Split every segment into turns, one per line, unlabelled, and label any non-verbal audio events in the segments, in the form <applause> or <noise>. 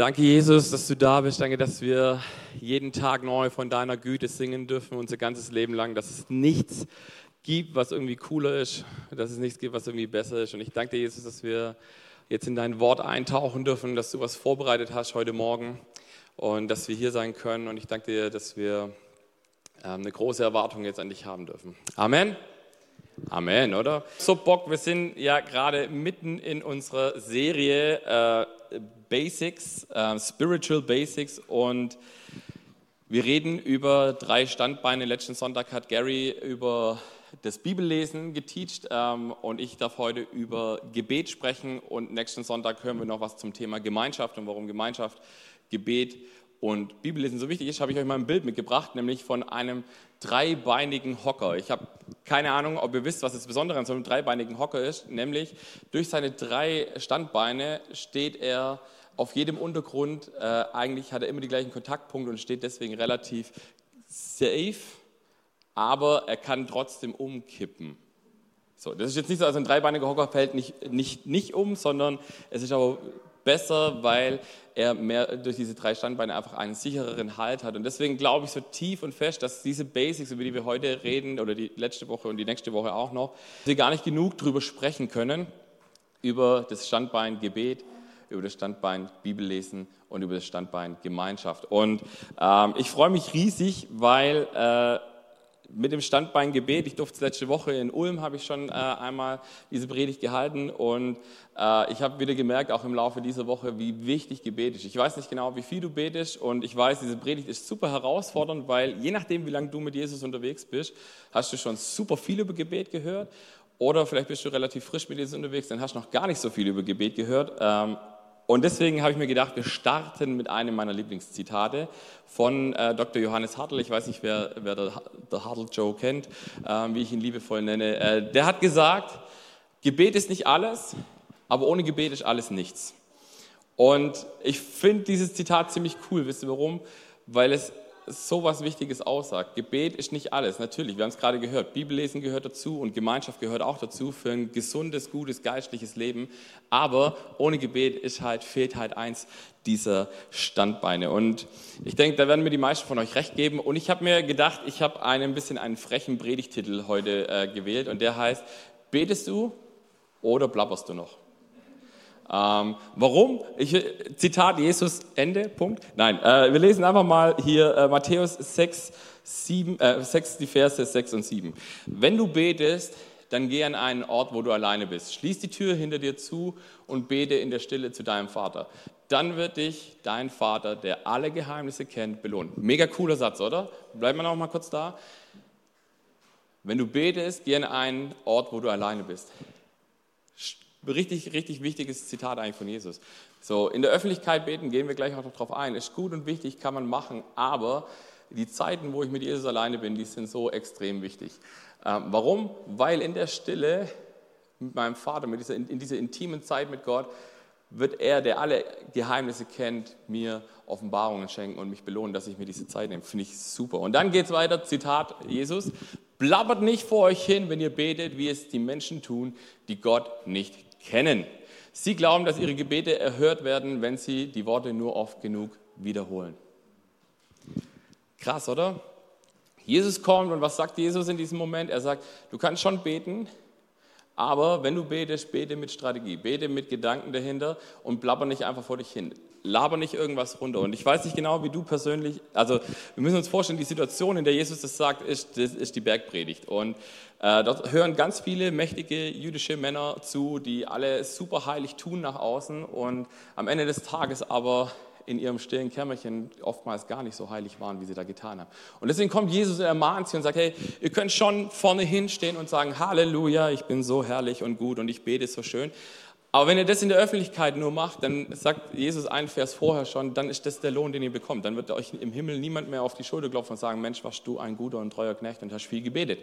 Danke, Jesus, dass du da bist. Danke, dass wir jeden Tag neu von deiner Güte singen dürfen, unser ganzes Leben lang, dass es nichts gibt, was irgendwie cooler ist, dass es nichts gibt, was irgendwie besser ist. Und ich danke dir, Jesus, dass wir jetzt in dein Wort eintauchen dürfen, dass du was vorbereitet hast heute Morgen und dass wir hier sein können. Und ich danke dir, dass wir ähm, eine große Erwartung jetzt an dich haben dürfen. Amen. Amen, oder? So Bock, wir sind ja gerade mitten in unserer Serie äh, Basics, äh, Spiritual Basics und wir reden über drei Standbeine. Letzten Sonntag hat Gary über das Bibellesen geteacht ähm, und ich darf heute über Gebet sprechen und nächsten Sonntag hören wir noch was zum Thema Gemeinschaft und warum Gemeinschaft, Gebet und Bibellesen so wichtig ist, habe ich euch mal ein Bild mitgebracht, nämlich von einem dreibeinigen Hocker. Ich habe keine Ahnung, ob ihr wisst, was das Besondere an so einem dreibeinigen Hocker ist, nämlich durch seine drei Standbeine steht er auf jedem Untergrund, äh, eigentlich hat er immer die gleichen Kontaktpunkte und steht deswegen relativ safe, aber er kann trotzdem umkippen. So, das ist jetzt nicht so, also ein dreibeiniger Hocker fällt nicht, nicht, nicht um, sondern es ist aber besser, weil er mehr durch diese drei Standbeine einfach einen sichereren Halt hat. Und deswegen glaube ich so tief und fest, dass diese Basics, über die wir heute reden, oder die letzte Woche und die nächste Woche auch noch, wir gar nicht genug darüber sprechen können, über das Standbein Gebet, über das Standbein Bibellesen und über das Standbein Gemeinschaft. Und ähm, ich freue mich riesig, weil äh, mit dem Standbein Gebet. Ich durfte letzte Woche in Ulm, habe ich schon äh, einmal diese Predigt gehalten und äh, ich habe wieder gemerkt, auch im Laufe dieser Woche, wie wichtig Gebet ist. Ich weiß nicht genau, wie viel du betest und ich weiß, diese Predigt ist super herausfordernd, weil je nachdem, wie lange du mit Jesus unterwegs bist, hast du schon super viel über Gebet gehört oder vielleicht bist du relativ frisch mit Jesus unterwegs, dann hast du noch gar nicht so viel über Gebet gehört. Ähm, und deswegen habe ich mir gedacht, wir starten mit einem meiner Lieblingszitate von äh, Dr. Johannes Hartl. Ich weiß nicht, wer, wer der, der Hartl Joe kennt, äh, wie ich ihn liebevoll nenne. Äh, der hat gesagt, Gebet ist nicht alles, aber ohne Gebet ist alles nichts. Und ich finde dieses Zitat ziemlich cool. Wisst ihr warum? Weil es so was Wichtiges aussagt. Gebet ist nicht alles, natürlich, wir haben es gerade gehört. Bibellesen gehört dazu und Gemeinschaft gehört auch dazu für ein gesundes, gutes, geistliches Leben. Aber ohne Gebet ist halt, fehlt halt eins dieser Standbeine. Und ich denke, da werden mir die meisten von euch recht geben. Und ich habe mir gedacht, ich habe einen bisschen einen frechen Predigtitel heute äh, gewählt und der heißt, betest du oder blabberst du noch? Ähm, warum? Ich, Zitat Jesus, Ende, Punkt. Nein, äh, wir lesen einfach mal hier äh, Matthäus 6, 7, äh, 6, die Verse 6 und 7. Wenn du betest, dann geh an einen Ort, wo du alleine bist. Schließ die Tür hinter dir zu und bete in der Stille zu deinem Vater. Dann wird dich dein Vater, der alle Geheimnisse kennt, belohnen. Mega cooler Satz, oder? Bleiben wir noch mal kurz da. Wenn du betest, geh an einen Ort, wo du alleine bist richtig, richtig wichtiges Zitat eigentlich von Jesus. So, in der Öffentlichkeit beten, gehen wir gleich auch noch drauf ein, ist gut und wichtig, kann man machen, aber die Zeiten, wo ich mit Jesus alleine bin, die sind so extrem wichtig. Ähm, warum? Weil in der Stille mit meinem Vater, mit dieser, in dieser intimen Zeit mit Gott, wird er, der alle Geheimnisse kennt, mir Offenbarungen schenken und mich belohnen, dass ich mir diese Zeit nehme. Finde ich super. Und dann geht es weiter, Zitat Jesus, blabbert nicht vor euch hin, wenn ihr betet, wie es die Menschen tun, die Gott nicht kennen. Sie glauben, dass ihre Gebete erhört werden, wenn sie die Worte nur oft genug wiederholen. Krass, oder? Jesus kommt und was sagt Jesus in diesem Moment? Er sagt, du kannst schon beten, aber wenn du betest, bete mit Strategie, bete mit Gedanken dahinter und blabber nicht einfach vor dich hin. Laber nicht irgendwas runter. Und ich weiß nicht genau, wie du persönlich, also wir müssen uns vorstellen, die Situation, in der Jesus das sagt, ist, das ist die Bergpredigt. Und äh, dort hören ganz viele mächtige jüdische Männer zu, die alle super heilig tun nach außen und am Ende des Tages aber in ihrem stillen Kämmerchen oftmals gar nicht so heilig waren, wie sie da getan haben. Und deswegen kommt Jesus und ermahnt sie und sagt, hey, ihr könnt schon vorne hinstehen und sagen, Halleluja, ich bin so herrlich und gut und ich bete so schön. Aber wenn ihr das in der Öffentlichkeit nur macht, dann sagt Jesus einen Vers vorher schon, dann ist das der Lohn, den ihr bekommt. Dann wird euch im Himmel niemand mehr auf die Schulter klopfen und sagen, Mensch, warst du ein guter und treuer Knecht und hast viel gebetet.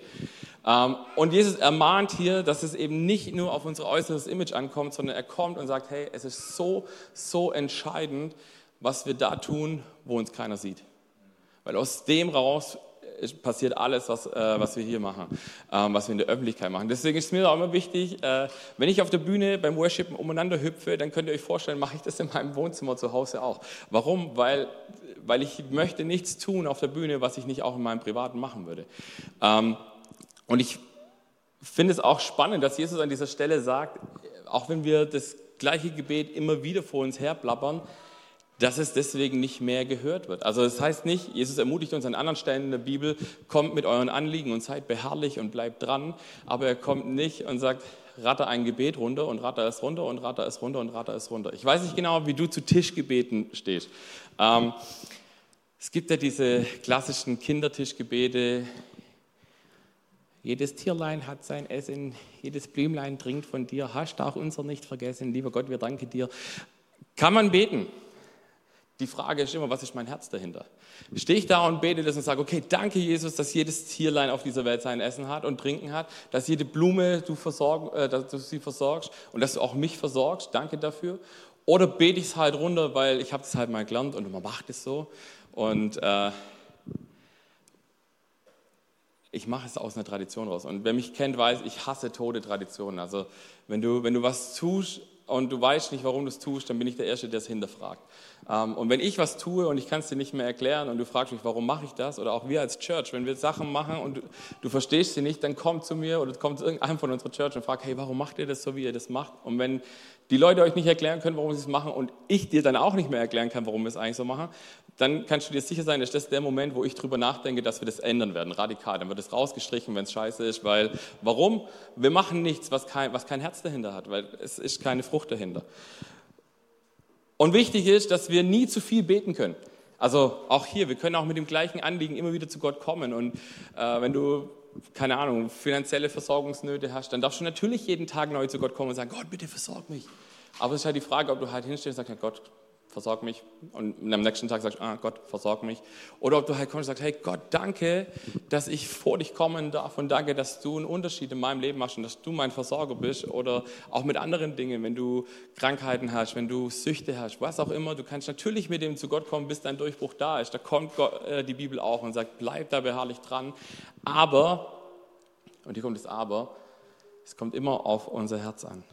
Ähm, und Jesus ermahnt hier, dass es eben nicht nur auf unser äußeres Image ankommt, sondern er kommt und sagt, hey, es ist so, so entscheidend, was wir da tun, wo uns keiner sieht. Weil aus dem raus passiert alles, was, äh, was wir hier machen, ähm, was wir in der Öffentlichkeit machen. Deswegen ist es mir auch immer wichtig, äh, wenn ich auf der Bühne beim Worshipen umeinander hüpfe, dann könnt ihr euch vorstellen, mache ich das in meinem Wohnzimmer zu Hause auch. Warum? Weil, weil ich möchte nichts tun auf der Bühne, was ich nicht auch in meinem Privaten machen würde. Ähm, und ich finde es auch spannend, dass Jesus an dieser Stelle sagt, auch wenn wir das gleiche Gebet immer wieder vor uns herplappern, dass es deswegen nicht mehr gehört wird. Also das heißt nicht, Jesus ermutigt uns an anderen Stellen in der Bibel, kommt mit euren Anliegen und seid beharrlich und bleibt dran, aber er kommt nicht und sagt, ratter ein Gebet runter und ratter es runter und ratter es runter und ratter es runter. Ich weiß nicht genau, wie du zu Tischgebeten stehst. Ähm, es gibt ja diese klassischen Kindertischgebete, jedes Tierlein hat sein Essen, jedes Blümlein trinkt von dir, hast auch unser nicht vergessen, lieber Gott, wir danken dir. Kann man beten? Die Frage ist immer, was ist mein Herz dahinter? Stehe ich da und bete das und sage, okay, danke Jesus, dass jedes Tierlein auf dieser Welt sein Essen hat und Trinken hat, dass jede Blume du, versorg, äh, dass du sie versorgst und dass du auch mich versorgst, danke dafür. Oder bete ich es halt runter, weil ich habe es halt mal gelernt und man macht es so und äh, ich mache es aus einer Tradition raus. Und wer mich kennt, weiß, ich hasse tote Traditionen. Also wenn du, wenn du was tust und du weißt nicht, warum du es tust, dann bin ich der Erste, der es hinterfragt. Ähm, und wenn ich was tue und ich kann es dir nicht mehr erklären und du fragst mich, warum mache ich das, oder auch wir als Church, wenn wir Sachen machen und du, du verstehst sie nicht, dann komm zu mir oder komm zu irgendeinem von unserer Church und frag, hey, warum macht ihr das so, wie ihr das macht? Und wenn die Leute euch nicht erklären können, warum sie es machen und ich dir dann auch nicht mehr erklären kann, warum wir es eigentlich so machen, dann kannst du dir sicher sein, dass das der Moment, wo ich drüber nachdenke, dass wir das ändern werden, radikal. Dann wird es rausgestrichen, wenn es scheiße ist, weil, warum? Wir machen nichts, was kein, was kein Herz dahinter hat, weil es ist keine Frucht dahinter. Und wichtig ist, dass wir nie zu viel beten können. Also auch hier, wir können auch mit dem gleichen Anliegen immer wieder zu Gott kommen. Und äh, wenn du, keine Ahnung, finanzielle Versorgungsnöte hast, dann darfst du natürlich jeden Tag neu zu Gott kommen und sagen, Gott, bitte versorg mich. Aber es ist halt die Frage, ob du halt hinstellst und sagst, Gott, versorg mich. Und am nächsten Tag sagst du, ah Gott, versorg mich. Oder ob du halt kommst und sagst, hey Gott, danke, dass ich vor dich kommen darf und danke, dass du einen Unterschied in meinem Leben machst und dass du mein Versorger bist. Oder auch mit anderen Dingen, wenn du Krankheiten hast, wenn du Süchte hast, was auch immer. Du kannst natürlich mit dem zu Gott kommen, bis dein Durchbruch da ist. Da kommt Gott, äh, die Bibel auch und sagt, bleib da beharrlich dran. Aber, und hier kommt das Aber, es kommt immer auf unser Herz an.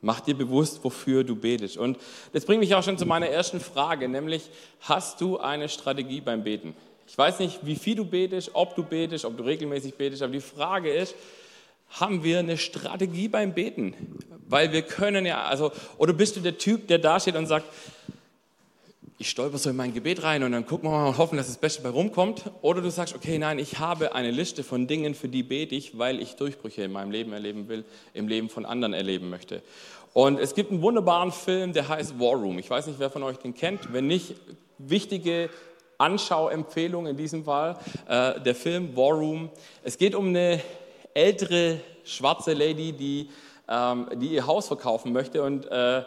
Mach dir bewusst, wofür du betest. Und das bringt mich auch schon zu meiner ersten Frage, nämlich, hast du eine Strategie beim Beten? Ich weiß nicht, wie viel du betest, ob du betest, ob du regelmäßig betest, aber die Frage ist, haben wir eine Strategie beim Beten? Weil wir können ja, also, oder bist du der Typ, der da steht und sagt, ich stolper so in mein Gebet rein und dann gucken wir mal und hoffen, dass das Beste bei rumkommt. Oder du sagst, okay, nein, ich habe eine Liste von Dingen, für die bete ich, weil ich Durchbrüche in meinem Leben erleben will, im Leben von anderen erleben möchte. Und es gibt einen wunderbaren Film, der heißt War Room. Ich weiß nicht, wer von euch den kennt. Wenn nicht, wichtige Anschauempfehlung in diesem Fall. Äh, der Film War Room. Es geht um eine ältere schwarze Lady, die, ähm, die ihr Haus verkaufen möchte und, äh,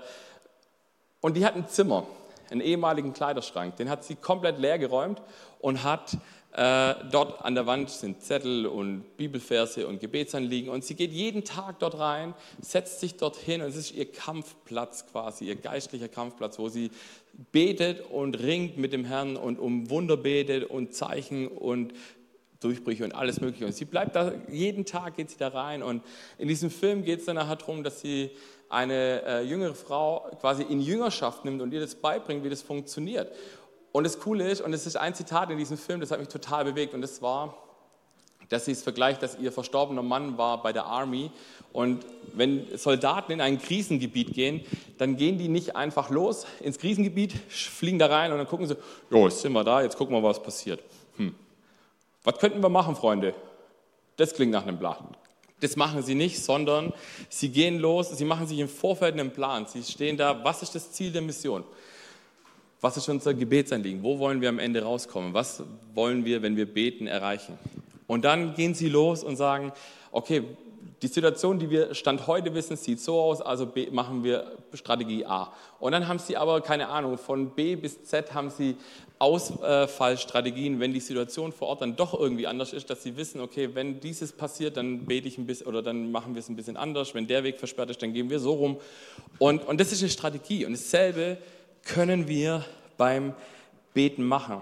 und die hat ein Zimmer einen ehemaligen Kleiderschrank. Den hat sie komplett leer geräumt und hat äh, dort an der Wand sind Zettel und Bibelverse und Gebetsanliegen und sie geht jeden Tag dort rein, setzt sich dorthin und es ist ihr Kampfplatz quasi, ihr geistlicher Kampfplatz, wo sie betet und ringt mit dem Herrn und um Wunder betet und Zeichen und Durchbrüche und alles Mögliche. Und sie bleibt da, jeden Tag geht sie da rein und in diesem Film geht es dann nachher darum, dass sie eine äh, jüngere Frau quasi in Jüngerschaft nimmt und ihr das beibringt, wie das funktioniert. Und das Coole ist, und es ist ein Zitat in diesem Film, das hat mich total bewegt, und das war, dass sie es vergleicht, dass ihr verstorbener Mann war bei der Army. Und wenn Soldaten in ein Krisengebiet gehen, dann gehen die nicht einfach los ins Krisengebiet, fliegen da rein und dann gucken sie, jo, jetzt sind wir da, jetzt gucken wir, was passiert. Hm. Was könnten wir machen, Freunde? Das klingt nach einem Plan. Das machen sie nicht, sondern sie gehen los, sie machen sich im Vorfeld einen Plan. Sie stehen da, was ist das Ziel der Mission? Was ist unser Gebetsanliegen? Wo wollen wir am Ende rauskommen? Was wollen wir, wenn wir beten, erreichen? Und dann gehen sie los und sagen, okay, die Situation, die wir Stand heute wissen, sieht so aus, also B machen wir Strategie A. Und dann haben sie aber, keine Ahnung, von B bis Z haben sie Ausfallstrategien, wenn die Situation vor Ort dann doch irgendwie anders ist, dass sie wissen, okay, wenn dieses passiert, dann bete ich ein bisschen oder dann machen wir es ein bisschen anders. Wenn der Weg versperrt ist, dann gehen wir so rum. Und, und das ist eine Strategie. Und dasselbe können wir beim Beten machen.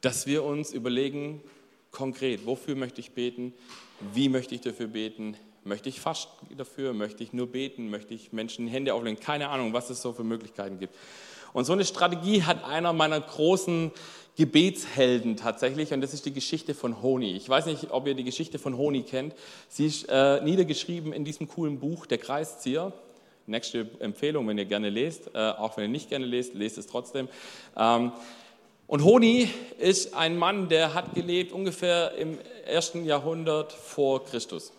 dass wir uns überlegen, konkret, wofür möchte ich beten, wie möchte ich dafür beten, möchte ich fasten dafür, möchte ich nur beten, möchte ich Menschen Hände auflegen, keine Ahnung, was es so für Möglichkeiten gibt. Und so eine Strategie hat einer meiner großen Gebetshelden tatsächlich und das ist die Geschichte von Honi. Ich weiß nicht, ob ihr die Geschichte von Honi kennt. Sie ist äh, niedergeschrieben in diesem coolen Buch Der Kreiszieher. Nächste Empfehlung, wenn ihr gerne lest, äh, auch wenn ihr nicht gerne lest, lest es trotzdem. Ähm, und Honi ist ein Mann, der hat gelebt ungefähr im ersten Jahrhundert vor Christus.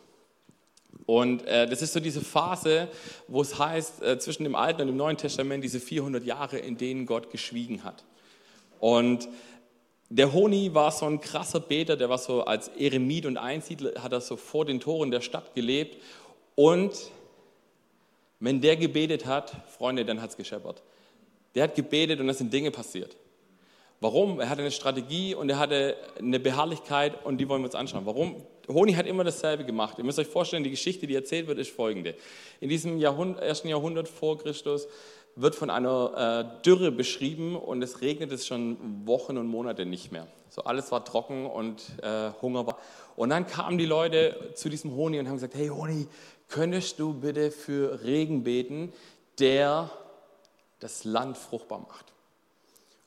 Und äh, das ist so diese Phase, wo es heißt, äh, zwischen dem Alten und dem Neuen Testament, diese 400 Jahre, in denen Gott geschwiegen hat. Und der Honi war so ein krasser Beter, der war so als Eremit und Einsiedler, hat er so vor den Toren der Stadt gelebt. Und wenn der gebetet hat, Freunde, dann hat es gescheppert. Der hat gebetet und es sind Dinge passiert. Warum? Er hatte eine Strategie und er hatte eine Beharrlichkeit und die wollen wir uns anschauen. Warum? Honi hat immer dasselbe gemacht. Ihr müsst euch vorstellen, die Geschichte, die erzählt wird, ist folgende. In diesem Jahrhundert, ersten Jahrhundert vor Christus wird von einer äh, Dürre beschrieben und es regnet es schon Wochen und Monate nicht mehr. So alles war trocken und äh, Hunger war. Und dann kamen die Leute zu diesem Honi und haben gesagt, hey Honi, könntest du bitte für Regen beten, der das Land fruchtbar macht?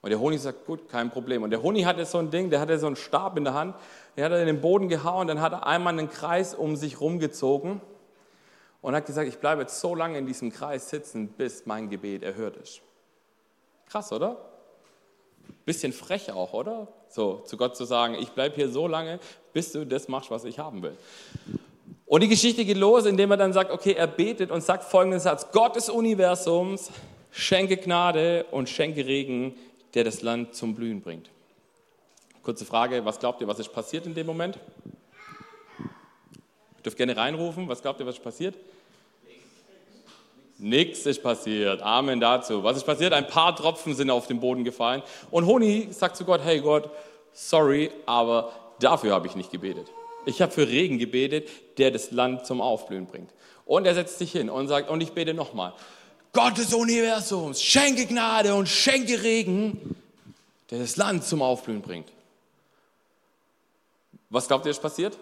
Und der Honig sagt, gut, kein Problem. Und der Honig hatte so ein Ding, der hatte so einen Stab in der Hand, der hat er in den Boden gehauen, dann hat er einmal einen Kreis um sich rumgezogen und hat gesagt, ich bleibe jetzt so lange in diesem Kreis sitzen, bis mein Gebet erhört ist. Krass, oder? Bisschen frech auch, oder? So, zu Gott zu sagen, ich bleibe hier so lange, bis du das machst, was ich haben will. Und die Geschichte geht los, indem er dann sagt, okay, er betet und sagt folgenden Satz, Gott des Universums, schenke Gnade und schenke Regen der das Land zum Blühen bringt. Kurze Frage, was glaubt ihr, was ist passiert in dem Moment? Ihr dürft gerne reinrufen, was glaubt ihr, was ist passiert? Nichts ist passiert. Amen dazu. Was ist passiert? Ein paar Tropfen sind auf den Boden gefallen. Und Honi sagt zu Gott, hey Gott, sorry, aber dafür habe ich nicht gebetet. Ich habe für Regen gebetet, der das Land zum Aufblühen bringt. Und er setzt sich hin und sagt, und ich bete nochmal. Gott des Universums, schenke Gnade und schenke Regen, der das Land zum Aufblühen bringt. Was glaubt ihr, ist passiert?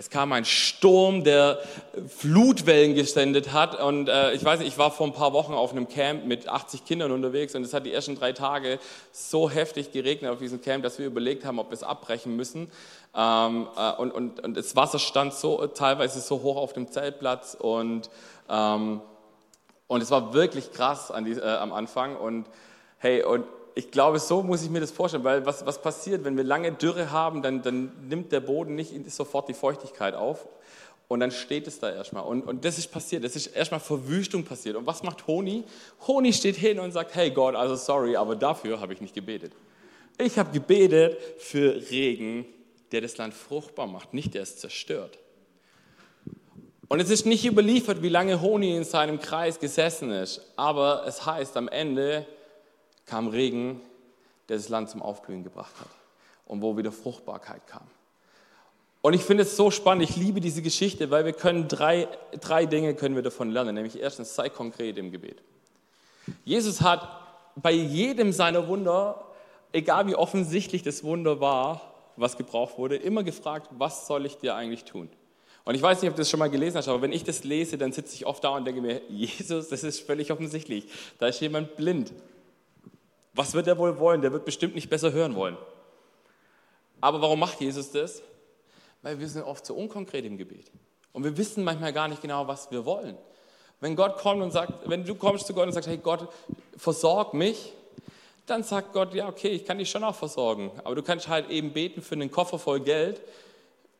Es kam ein Sturm, der Flutwellen gesendet hat. Und äh, ich weiß nicht, ich war vor ein paar Wochen auf einem Camp mit 80 Kindern unterwegs und es hat die ersten drei Tage so heftig geregnet auf diesem Camp, dass wir überlegt haben, ob wir es abbrechen müssen. Ähm, äh, und, und, und das Wasser stand so teilweise so hoch auf dem Zeltplatz und, ähm, und es war wirklich krass die, äh, am Anfang. Und hey, und ich glaube, so muss ich mir das vorstellen, weil was, was passiert, wenn wir lange Dürre haben, dann, dann nimmt der Boden nicht sofort die Feuchtigkeit auf und dann steht es da erstmal. Und, und das ist passiert, das ist erstmal Verwüstung passiert. Und was macht Honi? Honi steht hin und sagt, hey Gott, also sorry, aber dafür habe ich nicht gebetet. Ich habe gebetet für Regen, der das Land fruchtbar macht, nicht der es zerstört. Und es ist nicht überliefert, wie lange Honi in seinem Kreis gesessen ist, aber es heißt am Ende, kam Regen, der das Land zum Aufblühen gebracht hat und wo wieder Fruchtbarkeit kam. Und ich finde es so spannend, ich liebe diese Geschichte, weil wir können drei, drei Dinge können wir davon lernen. Nämlich erstens, sei konkret im Gebet. Jesus hat bei jedem seiner Wunder, egal wie offensichtlich das Wunder war, was gebraucht wurde, immer gefragt, was soll ich dir eigentlich tun? Und ich weiß nicht, ob du das schon mal gelesen hast, aber wenn ich das lese, dann sitze ich oft da und denke mir, <laughs> Jesus, das ist völlig offensichtlich. Da ist jemand blind. Was wird er wohl wollen? Der wird bestimmt nicht besser hören wollen. Aber warum macht Jesus das? Weil wir sind oft so unkonkret im Gebet. Und wir wissen manchmal gar nicht genau, was wir wollen. Wenn Gott kommt und sagt, wenn du kommst zu Gott und sagst, hey Gott, versorg mich, dann sagt Gott, ja, okay, ich kann dich schon auch versorgen. Aber du kannst halt eben beten für einen Koffer voll Geld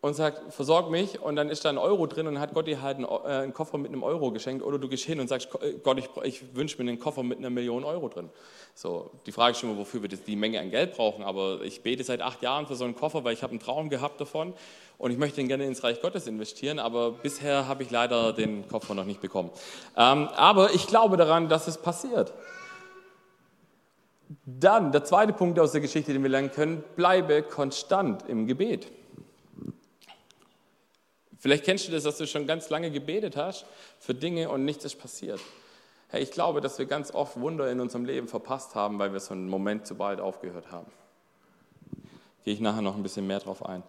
und sagt, versorg mich und dann ist da ein Euro drin und hat Gott dir halt einen, äh, einen Koffer mit einem Euro geschenkt oder du gehst hin und sagst, äh, Gott, ich, ich wünsche mir einen Koffer mit einer Million Euro drin. So, die Frage ist immer, wofür wir die Menge an Geld brauchen, aber ich bete seit acht Jahren für so einen Koffer, weil ich habe einen Traum gehabt davon und ich möchte ihn gerne ins Reich Gottes investieren, aber bisher habe ich leider den Koffer noch nicht bekommen. Ähm, aber ich glaube daran, dass es passiert. Dann, der zweite Punkt aus der Geschichte, den wir lernen können, bleibe konstant im Gebet. Vielleicht kennst du das, dass du schon ganz lange gebetet hast für Dinge und nichts ist passiert. Hey, ich glaube, dass wir ganz oft Wunder in unserem Leben verpasst haben, weil wir so einen Moment zu bald aufgehört haben. Gehe ich nachher noch ein bisschen mehr drauf ein.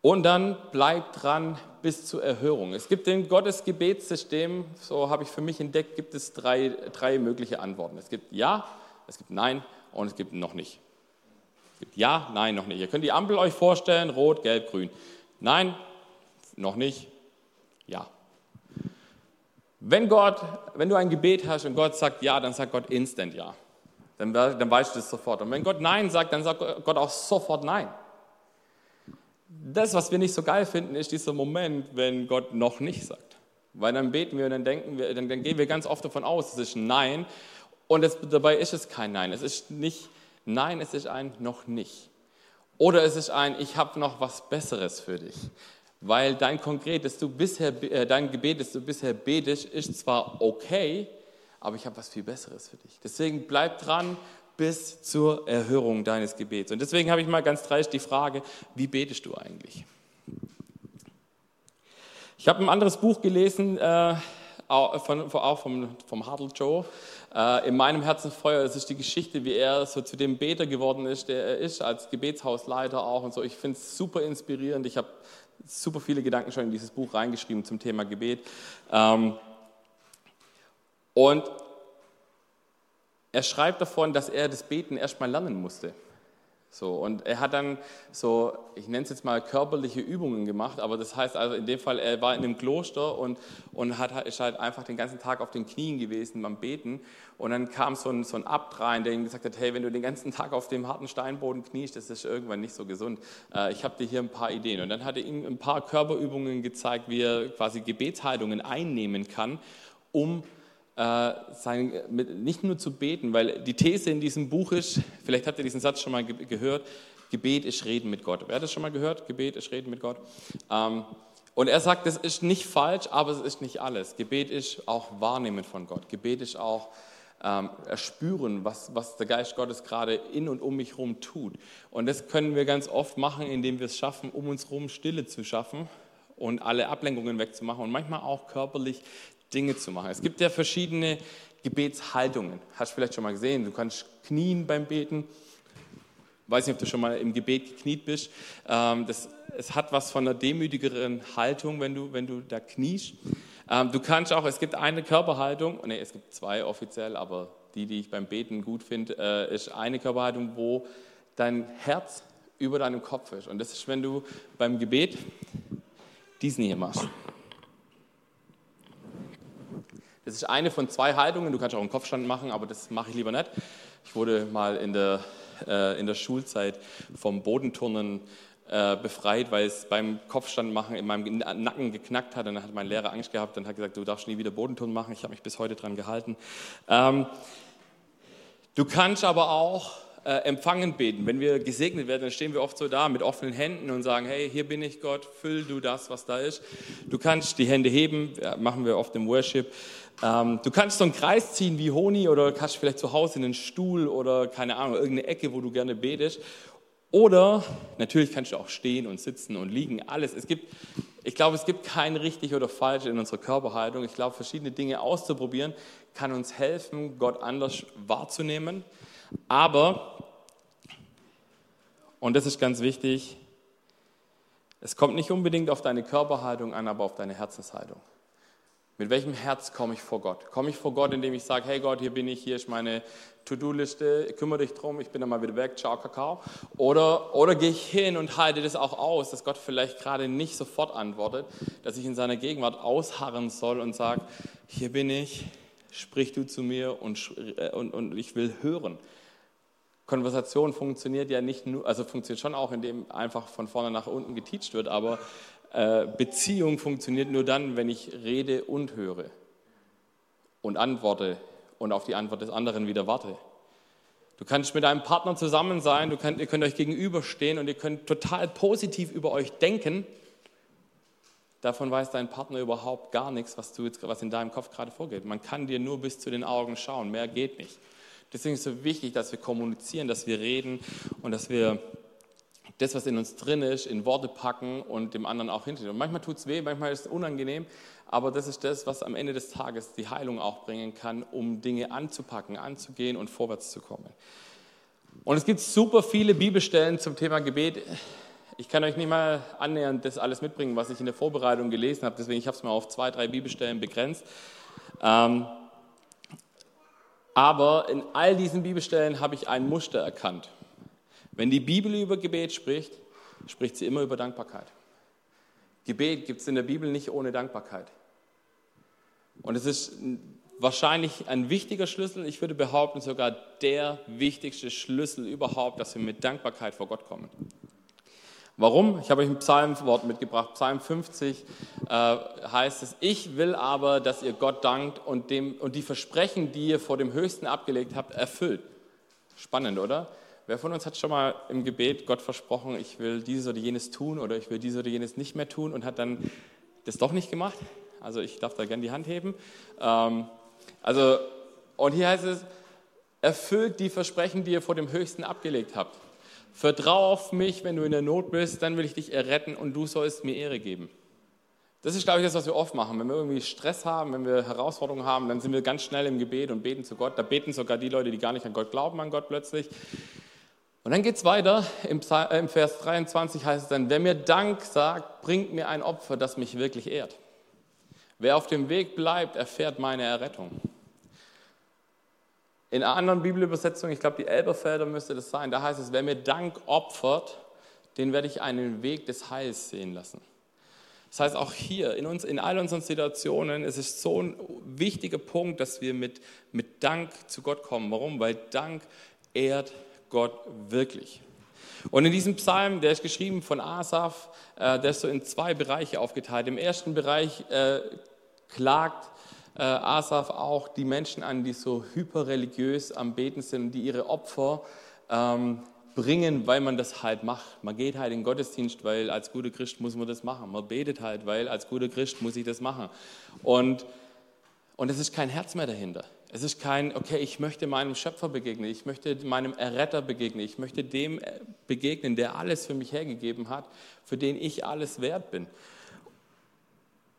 Und dann bleibt dran bis zur Erhörung. Es gibt im Gottesgebetssystem, so habe ich für mich entdeckt, gibt es drei, drei mögliche Antworten. Es gibt Ja, es gibt Nein und es gibt noch nicht. Es gibt Ja, Nein, noch nicht. Ihr könnt die Ampel euch vorstellen, rot, gelb, grün. Nein, noch nicht, ja. Wenn Gott, wenn du ein Gebet hast und Gott sagt Ja, dann sagt Gott instant Ja. Dann, dann weißt du das sofort. Und wenn Gott Nein sagt, dann sagt Gott auch sofort Nein. Das, was wir nicht so geil finden, ist dieser Moment, wenn Gott noch nicht sagt. Weil dann beten wir und dann denken wir, dann, dann gehen wir ganz oft davon aus, es ist ein Nein. Und es, dabei ist es kein Nein. Es ist nicht Nein, es ist ein noch nicht. Oder es ist ein, ich habe noch was Besseres für dich. Weil dein konkret, dass du bisher, äh, dein Gebet, das du bisher betest, ist zwar okay, aber ich habe was viel Besseres für dich. Deswegen bleib dran bis zur Erhörung deines Gebets. Und deswegen habe ich mal ganz dreist die Frage, wie betest du eigentlich? Ich habe ein anderes Buch gelesen, äh, auch, von, auch vom, vom Hartl Joe, äh, in meinem Herzen Feuer. Es ist die Geschichte, wie er so zu dem Beter geworden ist, der er ist, als Gebetshausleiter auch und so. Ich finde es super inspirierend. Ich habe super viele Gedanken schon in dieses Buch reingeschrieben zum Thema Gebet. Ähm, und er schreibt davon, dass er das Beten erstmal lernen musste. So, und er hat dann so, ich nenne es jetzt mal körperliche Übungen gemacht, aber das heißt also in dem Fall, er war in einem Kloster und, und hat, ist halt einfach den ganzen Tag auf den Knien gewesen beim Beten. Und dann kam so ein, so ein Abt rein, der ihm gesagt hat, hey, wenn du den ganzen Tag auf dem harten Steinboden kniest, das ist irgendwann nicht so gesund. Äh, ich habe dir hier ein paar Ideen. Und dann hat er ihm ein paar Körperübungen gezeigt, wie er quasi Gebetshaltungen einnehmen kann, um äh, sein, nicht nur zu beten, weil die These in diesem Buch ist, vielleicht habt ihr diesen Satz schon mal gehört, Gebet ist Reden mit Gott. Wer hat das schon mal gehört? Gebet ist Reden mit Gott. Ähm, und er sagt, das ist nicht falsch, aber es ist nicht alles. Gebet ist auch Wahrnehmen von Gott. Gebet ist auch ähm, erspüren, was, was der Geist Gottes gerade in und um mich herum tut. Und das können wir ganz oft machen, indem wir es schaffen, um uns herum Stille zu schaffen und alle Ablenkungen wegzumachen und manchmal auch körperlich Dinge zu machen. Es gibt ja verschiedene Gebetshaltungen. Hast du vielleicht schon mal gesehen. Du kannst knien beim Beten. weiß nicht, ob du schon mal im Gebet gekniet bist. Ähm, das, es hat was von einer demütigeren Haltung, wenn du, wenn du da kniest. Ähm, du kannst auch, es gibt eine Körperhaltung, nee, es gibt zwei offiziell, aber die, die ich beim Beten gut finde, äh, ist eine Körperhaltung, wo dein Herz über deinem Kopf ist. Und das ist, wenn du beim Gebet diesen hier machst. Das ist eine von zwei Haltungen. Du kannst auch einen Kopfstand machen, aber das mache ich lieber nicht. Ich wurde mal in der, äh, in der Schulzeit vom Bodenturnen äh, befreit, weil es beim Kopfstand machen in meinem Nacken geknackt hat. Und dann hat mein Lehrer Angst gehabt und hat gesagt, du darfst nie wieder Bodenturnen machen. Ich habe mich bis heute daran gehalten. Ähm, du kannst aber auch äh, empfangen beten. Wenn wir gesegnet werden, dann stehen wir oft so da mit offenen Händen und sagen, hey, hier bin ich Gott, füll du das, was da ist. Du kannst die Hände heben, machen wir oft im Worship. Ähm, du kannst so einen Kreis ziehen wie Honi oder kannst vielleicht zu Hause in einen Stuhl oder keine Ahnung, irgendeine Ecke, wo du gerne betest. Oder natürlich kannst du auch stehen und sitzen und liegen, alles. Es gibt, ich glaube, es gibt kein richtig oder falsch in unserer Körperhaltung. Ich glaube, verschiedene Dinge auszuprobieren kann uns helfen, Gott anders wahrzunehmen. Aber, und das ist ganz wichtig, es kommt nicht unbedingt auf deine Körperhaltung an, aber auf deine Herzenshaltung. Mit welchem Herz komme ich vor Gott? Komme ich vor Gott, indem ich sage, hey Gott, hier bin ich, hier ist meine To-Do-Liste, kümmere dich drum, ich bin dann mal wieder weg, ciao, Kakao. Oder, oder gehe ich hin und halte das auch aus, dass Gott vielleicht gerade nicht sofort antwortet, dass ich in seiner Gegenwart ausharren soll und sage, hier bin ich, sprich du zu mir und, äh, und, und ich will hören. Konversation funktioniert ja nicht nur, also funktioniert schon auch, indem einfach von vorne nach unten geteacht wird, aber äh, Beziehung funktioniert nur dann, wenn ich rede und höre und antworte und auf die Antwort des anderen wieder warte. Du kannst mit deinem Partner zusammen sein, du könnt, ihr könnt euch gegenüberstehen und ihr könnt total positiv über euch denken. Davon weiß dein Partner überhaupt gar nichts, was, du jetzt, was in deinem Kopf gerade vorgeht. Man kann dir nur bis zu den Augen schauen, mehr geht nicht. Deswegen ist es so wichtig, dass wir kommunizieren, dass wir reden und dass wir das, was in uns drin ist, in Worte packen und dem anderen auch hinterher. Und manchmal tut es weh, manchmal ist es unangenehm, aber das ist das, was am Ende des Tages die Heilung auch bringen kann, um Dinge anzupacken, anzugehen und vorwärts zu kommen. Und es gibt super viele Bibelstellen zum Thema Gebet. Ich kann euch nicht mal annähernd das alles mitbringen, was ich in der Vorbereitung gelesen habe. Deswegen ich habe es mal auf zwei, drei Bibelstellen begrenzt. Ähm, aber in all diesen Bibelstellen habe ich ein Muster erkannt. Wenn die Bibel über Gebet spricht, spricht sie immer über Dankbarkeit. Gebet gibt es in der Bibel nicht ohne Dankbarkeit. Und es ist wahrscheinlich ein wichtiger Schlüssel, ich würde behaupten sogar der wichtigste Schlüssel überhaupt, dass wir mit Dankbarkeit vor Gott kommen. Warum? Ich habe euch ein Psalmwort mitgebracht. Psalm 50 äh, heißt es, ich will aber, dass ihr Gott dankt und, dem, und die Versprechen, die ihr vor dem Höchsten abgelegt habt, erfüllt. Spannend, oder? Wer von uns hat schon mal im Gebet Gott versprochen, ich will dieses oder jenes tun oder ich will dieses oder jenes nicht mehr tun und hat dann das doch nicht gemacht? Also ich darf da gerne die Hand heben. Ähm, also, und hier heißt es, erfüllt die Versprechen, die ihr vor dem Höchsten abgelegt habt. Vertrau auf mich, wenn du in der Not bist, dann will ich dich erretten und du sollst mir Ehre geben. Das ist, glaube ich, das, was wir oft machen. Wenn wir irgendwie Stress haben, wenn wir Herausforderungen haben, dann sind wir ganz schnell im Gebet und beten zu Gott. Da beten sogar die Leute, die gar nicht an Gott glauben, an Gott plötzlich. Und dann geht es weiter. Im, Vers 23 heißt es dann, wer mir Dank sagt, bringt mir ein Opfer, das mich wirklich ehrt. Wer auf dem Weg bleibt, erfährt meine Errettung. In einer anderen Bibelübersetzung, ich glaube, die Elberfelder müsste das sein, da heißt es, wer mir Dank opfert, den werde ich einen Weg des Heils sehen lassen. Das heißt, auch hier, in, uns, in all unseren Situationen, es ist so ein wichtiger Punkt, dass wir mit, mit Dank zu Gott kommen. Warum? Weil Dank ehrt Gott wirklich. Und in diesem Psalm, der ist geschrieben von Asaf, äh, der ist so in zwei Bereiche aufgeteilt. Im ersten Bereich äh, klagt äh, Asaf auch die Menschen an, die so hyperreligiös am Beten sind, die ihre Opfer ähm, bringen, weil man das halt macht. Man geht halt in den Gottesdienst, weil als guter Christ muss man das machen. Man betet halt, weil als guter Christ muss ich das machen. Und, und es ist kein Herz mehr dahinter. Es ist kein, okay, ich möchte meinem Schöpfer begegnen, ich möchte meinem Erretter begegnen, ich möchte dem begegnen, der alles für mich hergegeben hat, für den ich alles wert bin.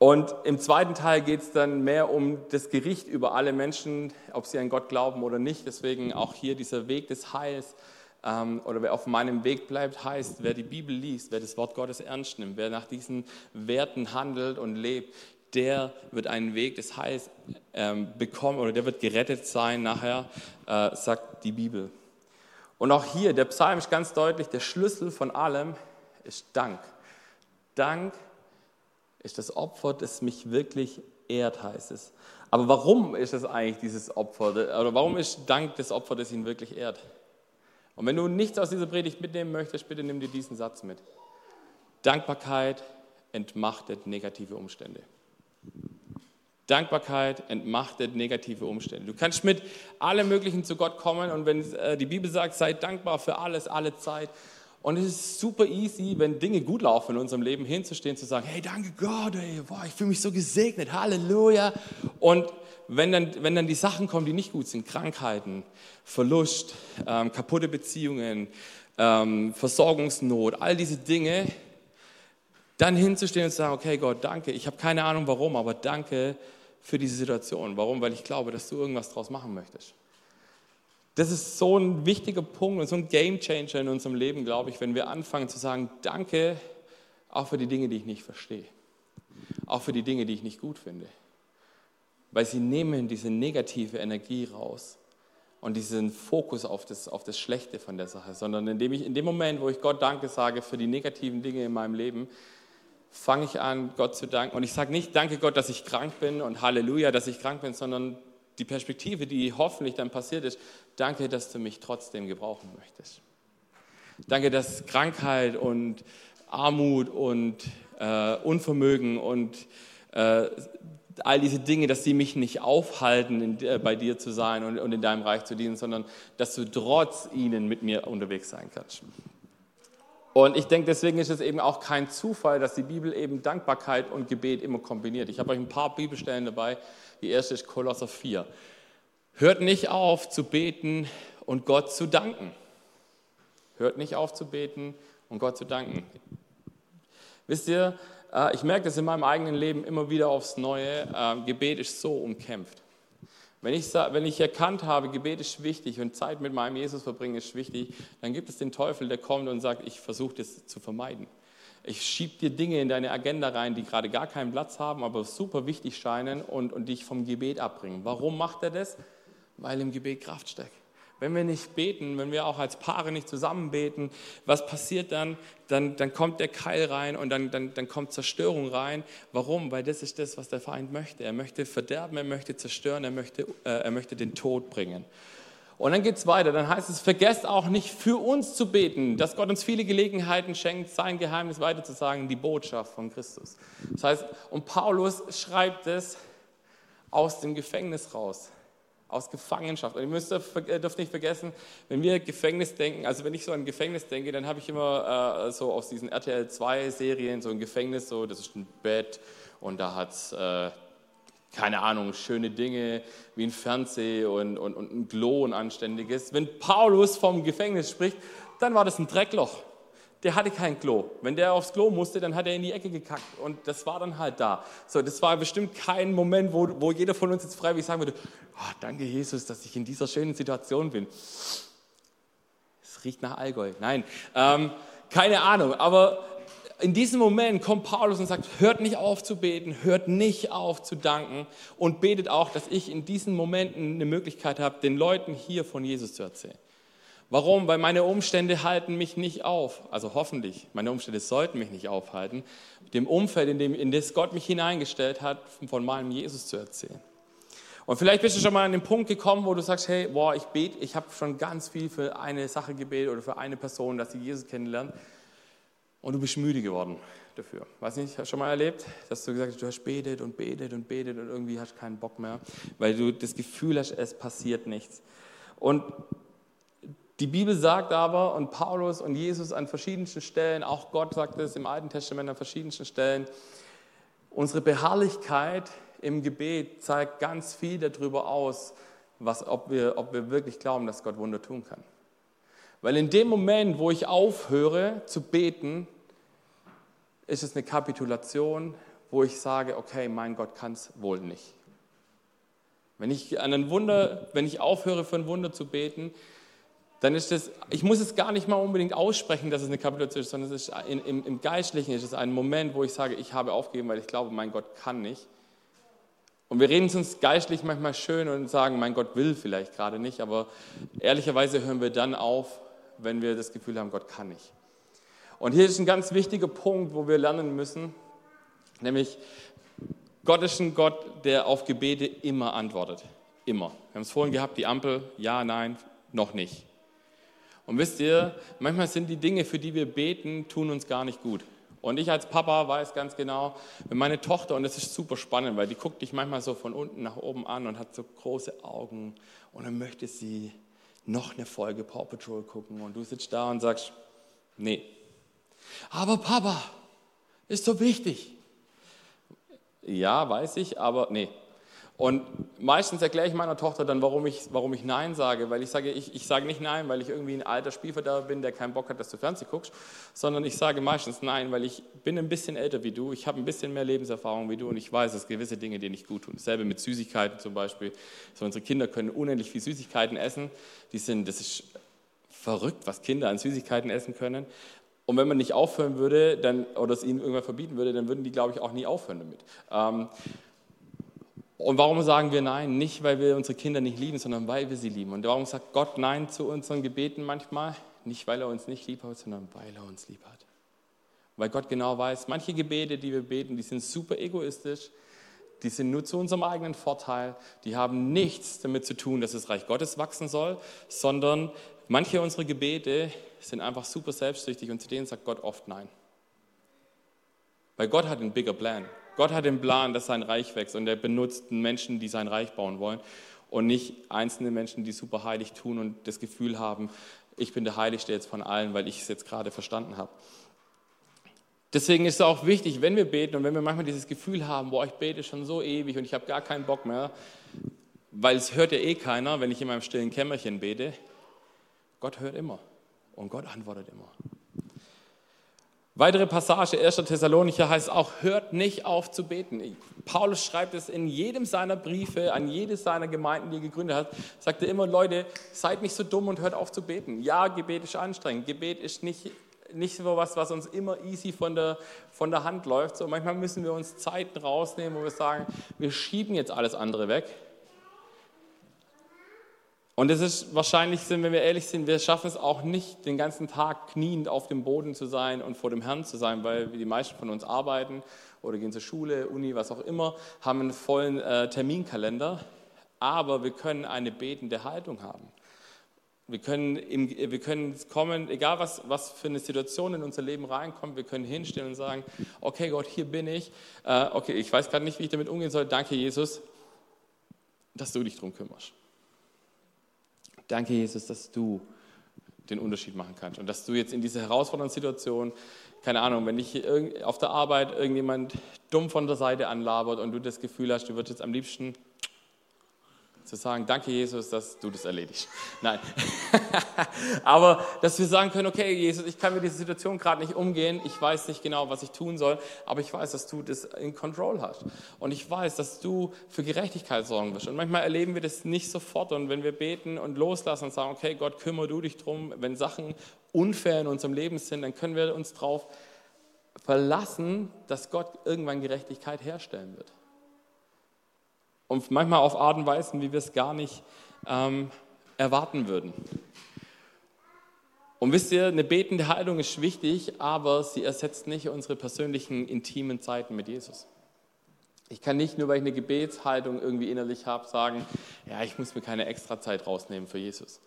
Und im zweiten Teil geht es dann mehr um das Gericht über alle Menschen, ob sie an Gott glauben oder nicht. Deswegen auch hier dieser Weg des Heils ähm, oder wer auf meinem Weg bleibt, heißt, wer die Bibel liest, wer das Wort Gottes ernst nimmt, wer nach diesen Werten handelt und lebt, der wird einen Weg des Heils ähm, bekommen oder der wird gerettet sein nachher, äh, sagt die Bibel. Und auch hier, der Psalm ist ganz deutlich, der Schlüssel von allem ist Dank. Dank ist das Opfer, das mich wirklich ehrt, heißt es. Aber warum ist es eigentlich dieses Opfer? Oder warum ist Dank das Opfer, das ihn wirklich ehrt? Und wenn du nichts aus dieser Predigt mitnehmen möchtest, bitte nimm dir diesen Satz mit. Dankbarkeit entmachtet negative Umstände. Dankbarkeit entmachtet negative Umstände. Du kannst mit allem Möglichen zu Gott kommen und wenn äh, die Bibel sagt, sei dankbar für alles, alle Zeit, und es ist super easy, wenn Dinge gut laufen in unserem Leben, hinzustehen, zu sagen, hey, danke Gott, ey, boah, ich fühle mich so gesegnet, Halleluja. Und wenn dann, wenn dann die Sachen kommen, die nicht gut sind, Krankheiten, Verlust, ähm, kaputte Beziehungen, ähm, Versorgungsnot, all diese Dinge, dann hinzustehen und zu sagen, okay Gott, danke, ich habe keine Ahnung warum, aber danke für diese Situation. Warum? Weil ich glaube, dass du irgendwas draus machen möchtest. Das ist so ein wichtiger Punkt und so ein Game Changer in unserem Leben, glaube ich, wenn wir anfangen zu sagen, danke auch für die Dinge, die ich nicht verstehe. Auch für die Dinge, die ich nicht gut finde. Weil sie nehmen diese negative Energie raus und diesen Fokus auf das, auf das Schlechte von der Sache, sondern indem ich in dem Moment, wo ich Gott Danke sage für die negativen Dinge in meinem Leben, fange ich an, Gott zu danken. Und ich sage nicht, danke Gott, dass ich krank bin und Halleluja, dass ich krank bin, sondern die Perspektive, die hoffentlich dann passiert ist, danke, dass du mich trotzdem gebrauchen möchtest. Danke, dass Krankheit und Armut und äh, Unvermögen und äh, all diese Dinge, dass sie mich nicht aufhalten, in, äh, bei dir zu sein und, und in deinem Reich zu dienen, sondern dass du trotz ihnen mit mir unterwegs sein kannst. Und ich denke, deswegen ist es eben auch kein Zufall, dass die Bibel eben Dankbarkeit und Gebet immer kombiniert. Ich habe euch ein paar Bibelstellen dabei. Die erste ist Kolosser 4. Hört nicht auf zu beten und Gott zu danken. Hört nicht auf zu beten und Gott zu danken. Wisst ihr, Äh, ich merke das in meinem eigenen Leben immer wieder aufs Neue. Ähm, Gebet ist so umkämpft. Wenn ich, wenn ich erkannt habe, Gebet ist wichtig und Zeit mit meinem Jesus verbringen ist wichtig, dann gibt es den Teufel, der kommt und sagt, ich versuche das zu vermeiden. Ich schiebe dir Dinge in deine Agenda rein, die gerade gar keinen Platz haben, aber super wichtig scheinen und, und dich vom Gebet abbringen. Warum macht er das? Weil im Gebet Kraft steckt. Wenn wir nicht beten, wenn wir auch als Paare nicht zusammen beten, was passiert dann? Dann, dann kommt der Keil rein und dann, dann, dann kommt Zerstörung rein. Warum? Weil das ist das, was der Feind möchte. Er möchte verderben, er möchte zerstören, er möchte, äh, er möchte den Tod bringen. Und dann geht es weiter. Dann heißt es, vergesst auch nicht für uns zu beten, dass Gott uns viele Gelegenheiten schenkt, sein Geheimnis weiterzusagen, die Botschaft von Christus. Das heißt, und Paulus schreibt es aus dem Gefängnis raus aus Gefangenschaft. Und ihr müsst, äh, dürft nicht vergessen, wenn wir Gefängnis denken, also wenn ich so an Gefängnis denke, dann habe ich immer äh, so aus diesen RTL 2 Serien so ein Gefängnis, so das ist ein Bett und da hat es, äh, keine Ahnung, schöne Dinge wie ein Fernseh und, und, und ein Klo, ein anständiges. Wenn Paulus vom Gefängnis spricht, dann war das ein Dreckloch der hatte kein Klo. Wenn der aufs Klo musste, dann hat er in die Ecke gekackt und das war dann halt da. So, das war bestimmt kein Moment, wo, wo jeder von uns jetzt freiwillig sagen würde, oh, danke Jesus, dass ich in dieser schönen Situation bin. Es riecht nach Allgäu. Nein, ähm, keine Ahnung, aber in diesem Moment kommt Paulus und sagt, hört nicht auf zu beten, hört nicht auf zu danken und betet auch, dass ich in diesen Momenten eine Möglichkeit habe, den Leuten hier von Jesus zu erzählen. Warum? Weil meine Umstände halten mich nicht auf. Also hoffentlich, meine Umstände sollten mich nicht aufhalten, dem Umfeld, in, dem, in das Gott mich hineingestellt hat, von meinem Jesus zu erzählen. Und vielleicht bist du schon mal an den Punkt gekommen, wo du sagst, hey, boah, ich bete, ich habe schon ganz viel für eine Sache gebetet oder für eine Person, dass sie Jesus kennenlernt. Und du bist müde geworden dafür. Weiß nicht, hast du schon mal erlebt, dass du gesagt hast, du hast betet und betet und betet und irgendwie hast keinen Bock mehr, weil du das Gefühl hast, es passiert nichts. Und die Bibel sagt aber, und Paulus und Jesus an verschiedensten Stellen, auch Gott sagt es im Alten Testament an verschiedensten Stellen, unsere Beharrlichkeit im Gebet zeigt ganz viel darüber aus, was, ob, wir, ob wir wirklich glauben, dass Gott Wunder tun kann. Weil in dem Moment, wo ich aufhöre zu beten, ist es eine Kapitulation, wo ich sage, okay, mein Gott kann es wohl nicht. Wenn ich, an ein Wunder, wenn ich aufhöre für ein Wunder zu beten, dann ist das, ich muss es gar nicht mal unbedingt aussprechen, dass es eine Kapitulation ist, sondern es ist in, im, im Geistlichen ist es ein Moment, wo ich sage, ich habe aufgegeben, weil ich glaube, mein Gott kann nicht. Und wir reden es uns geistlich manchmal schön und sagen, mein Gott will vielleicht gerade nicht, aber ehrlicherweise hören wir dann auf, wenn wir das Gefühl haben, Gott kann nicht. Und hier ist ein ganz wichtiger Punkt, wo wir lernen müssen, nämlich Gott ist ein Gott, der auf Gebete immer antwortet. Immer. Wir haben es vorhin gehabt, die Ampel, ja, nein, noch nicht. Und wisst ihr, manchmal sind die Dinge, für die wir beten, tun uns gar nicht gut. Und ich als Papa weiß ganz genau, wenn meine Tochter, und das ist super spannend, weil die guckt dich manchmal so von unten nach oben an und hat so große Augen und dann möchte sie noch eine Folge Paw Patrol gucken und du sitzt da und sagst, nee. Aber Papa, ist so wichtig. Ja, weiß ich, aber nee, und meistens erkläre ich meiner Tochter dann, warum ich, warum ich Nein sage, weil ich sage, ich, ich sage nicht Nein, weil ich irgendwie ein alter Spielverderber bin, der keinen Bock hat, dass du Fernsehen guckst, sondern ich sage meistens Nein, weil ich bin ein bisschen älter wie du, ich habe ein bisschen mehr Lebenserfahrung wie du und ich weiß, dass gewisse Dinge dir nicht gut tun. Dasselbe mit Süßigkeiten zum Beispiel. So, unsere Kinder können unendlich viel Süßigkeiten essen. Die sind, das ist verrückt, was Kinder an Süßigkeiten essen können. Und wenn man nicht aufhören würde, dann, oder es ihnen irgendwann verbieten würde, dann würden die, glaube ich, auch nie aufhören damit. Ähm, und warum sagen wir Nein? Nicht, weil wir unsere Kinder nicht lieben, sondern weil wir sie lieben. Und warum sagt Gott Nein zu unseren Gebeten manchmal? Nicht, weil er uns nicht lieb hat, sondern weil er uns lieb hat. Weil Gott genau weiß, manche Gebete, die wir beten, die sind super egoistisch, die sind nur zu unserem eigenen Vorteil, die haben nichts damit zu tun, dass das Reich Gottes wachsen soll, sondern manche unserer Gebete sind einfach super selbstsüchtig und zu denen sagt Gott oft Nein. Weil Gott hat einen bigger Plan. Gott hat den Plan, dass sein Reich wächst und er benutzt Menschen, die sein Reich bauen wollen und nicht einzelne Menschen, die super heilig tun und das Gefühl haben, ich bin der Heiligste jetzt von allen, weil ich es jetzt gerade verstanden habe. Deswegen ist es auch wichtig, wenn wir beten und wenn wir manchmal dieses Gefühl haben, boah, ich bete schon so ewig und ich habe gar keinen Bock mehr, weil es hört ja eh keiner, wenn ich in meinem stillen Kämmerchen bete. Gott hört immer und Gott antwortet immer. Weitere Passage, 1. Thessalonicher heißt auch, hört nicht auf zu beten. Paulus schreibt es in jedem seiner Briefe, an jedes seiner Gemeinden, die er gegründet hat, sagt er immer, Leute, seid nicht so dumm und hört auf zu beten. Ja, Gebet ist anstrengend. Gebet ist nicht, nicht so was, was uns immer easy von der, von der Hand läuft. So, manchmal müssen wir uns Zeiten rausnehmen, wo wir sagen, wir schieben jetzt alles andere weg und es ist wahrscheinlich, wenn wir ehrlich sind, wir schaffen es auch nicht, den ganzen Tag kniend auf dem Boden zu sein und vor dem Herrn zu sein, weil die meisten von uns arbeiten oder gehen zur Schule, Uni, was auch immer, haben einen vollen äh, Terminkalender. Aber wir können eine betende Haltung haben. Wir können, im, wir können kommen, egal was, was für eine Situation in unser Leben reinkommt, wir können hinstellen und sagen, okay Gott, hier bin ich. Äh, okay, ich weiß gerade nicht, wie ich damit umgehen soll. Danke Jesus, dass du dich darum kümmerst. Danke, Jesus, dass du den Unterschied machen kannst und dass du jetzt in dieser herausfordernden Situation, keine Ahnung, wenn dich auf der Arbeit irgendjemand dumm von der Seite anlabert und du das Gefühl hast, du würdest jetzt am liebsten zu sagen, danke Jesus, dass du das erledigst. Nein. <laughs> aber dass wir sagen können, okay Jesus, ich kann mit dieser Situation gerade nicht umgehen, ich weiß nicht genau, was ich tun soll, aber ich weiß, dass du das in Control hast. Und ich weiß, dass du für Gerechtigkeit sorgen wirst. Und manchmal erleben wir das nicht sofort. Und wenn wir beten und loslassen und sagen, okay Gott, kümmere du dich drum, wenn Sachen unfair in unserem Leben sind, dann können wir uns darauf verlassen, dass Gott irgendwann Gerechtigkeit herstellen wird und manchmal auf Art und Weisen, wie wir es gar nicht ähm, erwarten würden. Und wisst ihr, eine betende Haltung ist wichtig, aber sie ersetzt nicht unsere persönlichen, intimen Zeiten mit Jesus. Ich kann nicht nur, weil ich eine Gebetshaltung irgendwie innerlich habe, sagen, ja, ich muss mir keine extra Zeit rausnehmen für Jesus.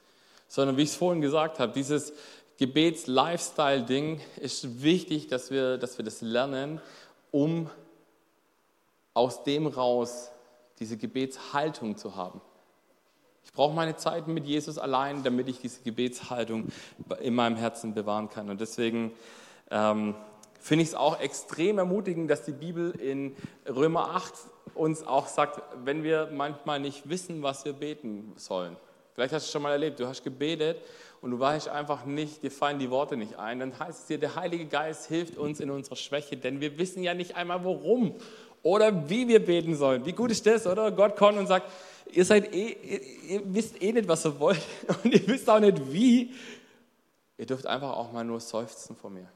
Sondern wie ich es vorhin gesagt habe, dieses Gebets-Lifestyle-Ding ist wichtig, dass wir, dass wir das lernen, um aus dem raus diese Gebetshaltung zu haben. Ich brauche meine Zeiten mit Jesus allein, damit ich diese Gebetshaltung in meinem Herzen bewahren kann. Und deswegen ähm, finde ich es auch extrem ermutigend, dass die Bibel in Römer 8 uns auch sagt, wenn wir manchmal nicht wissen, was wir beten sollen. Vielleicht hast du es schon mal erlebt, du hast gebetet und du weißt einfach nicht, dir fallen die Worte nicht ein. Dann heißt es dir, der Heilige Geist hilft uns in unserer Schwäche, denn wir wissen ja nicht einmal warum oder wie wir beten sollen. Wie gut ist das, oder? Gott kommt und sagt, ihr seid eh, ihr, wisst eh nicht, was ihr wollt <laughs> und ihr wisst auch nicht wie. Ihr dürft einfach auch mal nur seufzen vor mir.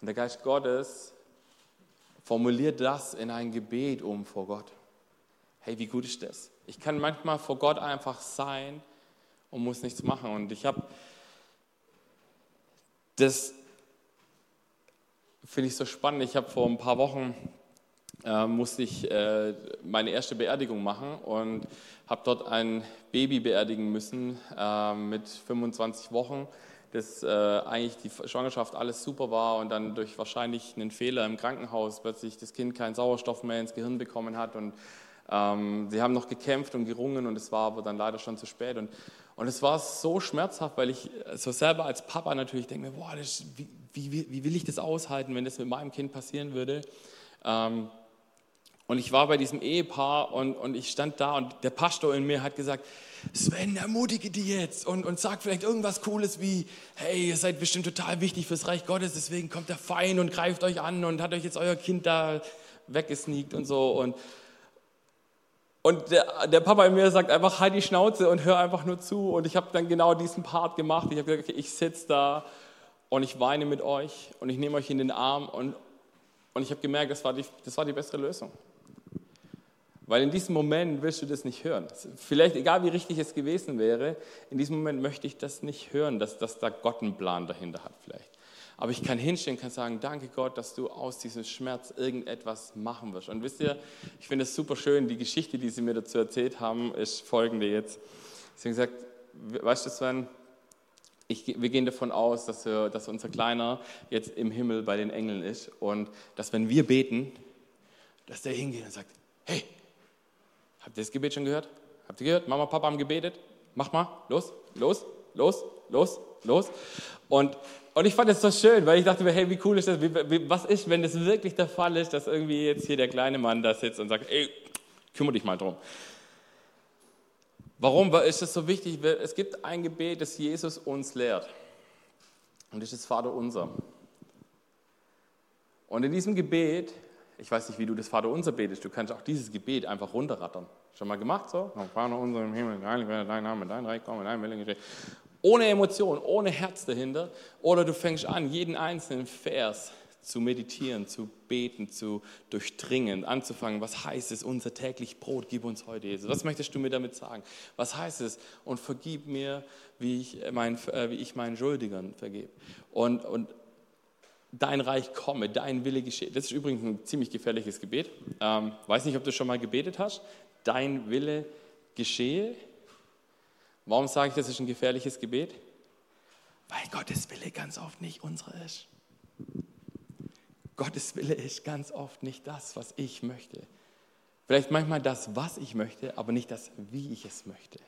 Und der Geist Gottes formuliert das in ein Gebet um vor Gott. Hey, wie gut ist das? Ich kann manchmal vor Gott einfach sein und muss nichts machen. Und ich habe das finde ich so spannend. Ich habe vor ein paar Wochen äh, musste ich äh, meine erste Beerdigung machen und habe dort ein Baby beerdigen müssen äh, mit 25 Wochen, das äh, eigentlich die Schwangerschaft alles super war und dann durch wahrscheinlich einen Fehler im Krankenhaus plötzlich das Kind keinen Sauerstoff mehr ins Gehirn bekommen hat und ähm, sie haben noch gekämpft und gerungen und es war aber dann leider schon zu spät und und es war so schmerzhaft, weil ich so selber als Papa natürlich denke mir, boah, das, wie, wie, wie will ich das aushalten, wenn das mit meinem Kind passieren würde? Ähm, und ich war bei diesem Ehepaar und, und ich stand da und der Pastor in mir hat gesagt, Sven, ermutige die jetzt und, und sag vielleicht irgendwas Cooles wie, hey, ihr seid bestimmt total wichtig fürs Reich Gottes, deswegen kommt der Feind und greift euch an und hat euch jetzt euer Kind da weggesneakt und so. Und, und der, der Papa in mir sagt einfach, halt die Schnauze und hör einfach nur zu. Und ich habe dann genau diesen Part gemacht. Ich habe gesagt, okay, ich sitze da und ich weine mit euch und ich nehme euch in den Arm und, und ich habe gemerkt, das war, die, das war die bessere Lösung. Weil in diesem Moment willst du das nicht hören. Vielleicht, egal wie richtig es gewesen wäre, in diesem Moment möchte ich das nicht hören, dass, dass da Gott einen Plan dahinter hat vielleicht. Aber ich kann hinstellen, kann sagen, danke Gott, dass du aus diesem Schmerz irgendetwas machen wirst. Und wisst ihr, ich finde es super schön, die Geschichte, die sie mir dazu erzählt haben, ist folgende jetzt. Sie haben gesagt, weißt du Sven, ich, wir gehen davon aus, dass, wir, dass unser Kleiner jetzt im Himmel bei den Engeln ist und dass wenn wir beten, dass der hingeht und sagt, hey, Habt ihr das Gebet schon gehört? Habt ihr gehört? Mama, Papa haben gebetet. Mach mal, los, los, los, los, los. Und, und ich fand es so schön, weil ich dachte mir, hey, wie cool ist das? Wie, wie, was ist, wenn das wirklich der Fall ist, dass irgendwie jetzt hier der kleine Mann da sitzt und sagt, ey, kümmere dich mal drum. Warum ist das so wichtig? Es gibt ein Gebet, das Jesus uns lehrt. Und das ist Vater unser. Und in diesem Gebet, ich weiß nicht, wie du das Vaterunser betest, du kannst auch dieses Gebet einfach runterrattern. Schon mal gemacht so? Vater unser im Himmel, werde dein Name, dein Reich komme, dein Wille geschehe. Ohne Emotion, ohne Herz dahinter. Oder du fängst an, jeden einzelnen Vers zu meditieren, zu beten, zu durchdringen, anzufangen. Was heißt es, unser täglich Brot, gib uns heute, Jesus. Was möchtest du mir damit sagen? Was heißt es? Und vergib mir, wie ich, mein, äh, wie ich meinen Schuldigern vergebe. Und, und dein Reich komme, dein Wille geschehe. Das ist übrigens ein ziemlich gefährliches Gebet. Ähm, weiß nicht, ob du schon mal gebetet hast. Dein Wille geschehe. Warum sage ich, das ist ein gefährliches Gebet? Weil Gottes Wille ganz oft nicht unsere ist. Gottes Wille ist ganz oft nicht das, was ich möchte. Vielleicht manchmal das, was ich möchte, aber nicht das, wie ich es möchte.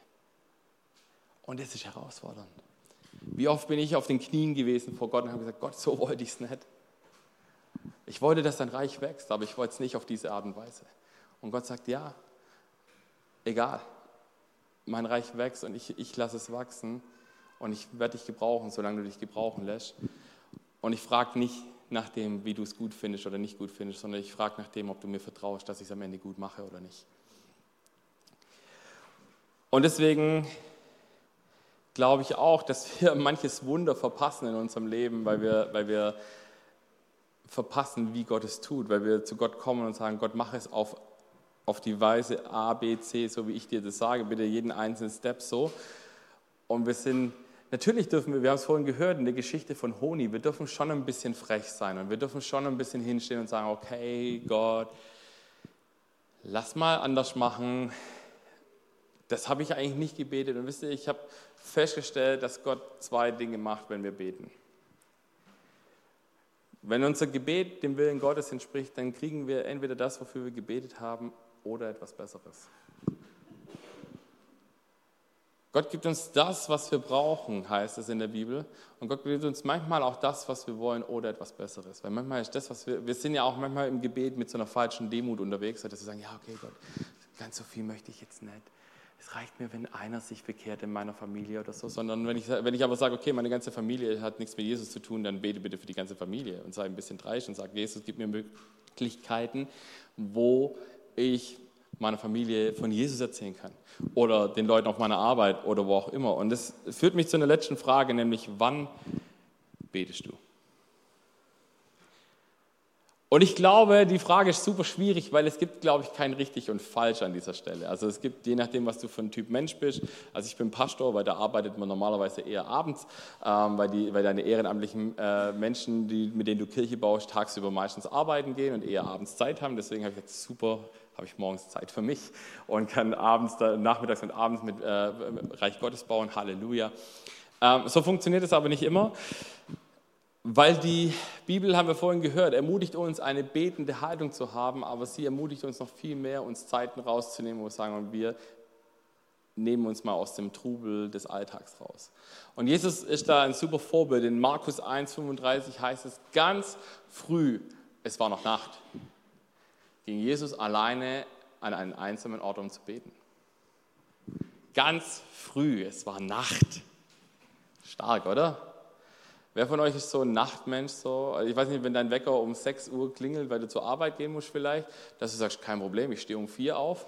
Und das ist herausfordernd. Wie oft bin ich auf den Knien gewesen vor Gott und habe gesagt, Gott, so wollte ich es nicht. Ich wollte, dass dein Reich wächst, aber ich wollte es nicht auf diese Art und Weise. Und Gott sagt, ja, egal, mein Reich wächst und ich, ich lasse es wachsen und ich werde dich gebrauchen, solange du dich gebrauchen lässt. Und ich frage nicht nach dem, wie du es gut findest oder nicht gut findest, sondern ich frage nach dem, ob du mir vertraust, dass ich es am Ende gut mache oder nicht. Und deswegen glaube ich auch, dass wir <laughs> manches Wunder verpassen in unserem Leben, weil wir, weil wir verpassen, wie Gott es tut, weil wir zu Gott kommen und sagen, Gott, mach es auf, auf die Weise A, B, C, so wie ich dir das sage, bitte jeden einzelnen Step so. Und wir sind, natürlich dürfen wir, wir haben es vorhin gehört in der Geschichte von Honi, wir dürfen schon ein bisschen frech sein und wir dürfen schon ein bisschen hinstehen und sagen, okay, Gott, lass mal anders machen. Das habe ich eigentlich nicht gebetet. Und wisst ihr, ich habe festgestellt, dass Gott zwei Dinge macht, wenn wir beten. Wenn unser Gebet dem Willen Gottes entspricht, dann kriegen wir entweder das, wofür wir gebetet haben, oder etwas Besseres. Gott gibt uns das, was wir brauchen, heißt es in der Bibel. Und Gott gibt uns manchmal auch das, was wir wollen, oder etwas Besseres. Weil manchmal ist das, was wir, wir sind ja auch manchmal im Gebet mit so einer falschen Demut unterwegs, dass wir sagen, ja, okay, Gott, ganz so viel möchte ich jetzt nicht es reicht mir, wenn einer sich bekehrt in meiner Familie oder so, sondern wenn ich, wenn ich aber sage, okay, meine ganze Familie hat nichts mit Jesus zu tun, dann bete bitte für die ganze Familie und sei ein bisschen dreist und sage, Jesus, gib mir Möglichkeiten, wo ich meiner Familie von Jesus erzählen kann oder den Leuten auf meiner Arbeit oder wo auch immer. Und das führt mich zu einer letzten Frage, nämlich wann betest du? Und ich glaube, die Frage ist super schwierig, weil es gibt, glaube ich, kein richtig und falsch an dieser Stelle. Also es gibt, je nachdem, was du für ein Typ Mensch bist. Also ich bin Pastor, weil da arbeitet man normalerweise eher abends, ähm, weil, die, weil deine ehrenamtlichen äh, Menschen, die, mit denen du Kirche baust, tagsüber meistens arbeiten gehen und eher abends Zeit haben. Deswegen habe ich jetzt super, habe ich morgens Zeit für mich und kann abends, nachmittags und abends mit äh, Reich Gottes bauen. Halleluja. Ähm, so funktioniert es aber nicht immer. Weil die Bibel, haben wir vorhin gehört, ermutigt uns, eine betende Haltung zu haben, aber sie ermutigt uns noch viel mehr, uns Zeiten rauszunehmen, wo wir sagen, wir nehmen uns mal aus dem Trubel des Alltags raus. Und Jesus ist da ein super Vorbild. In Markus 1,35 heißt es, ganz früh, es war noch Nacht, ging Jesus alleine an einen einsamen Ort, um zu beten. Ganz früh, es war Nacht. Stark, oder? Wer von euch ist so ein Nachtmensch? So? Also ich weiß nicht, wenn dein Wecker um 6 Uhr klingelt, weil du zur Arbeit gehen musst vielleicht, dass du sagst, kein Problem, ich stehe um 4 auf.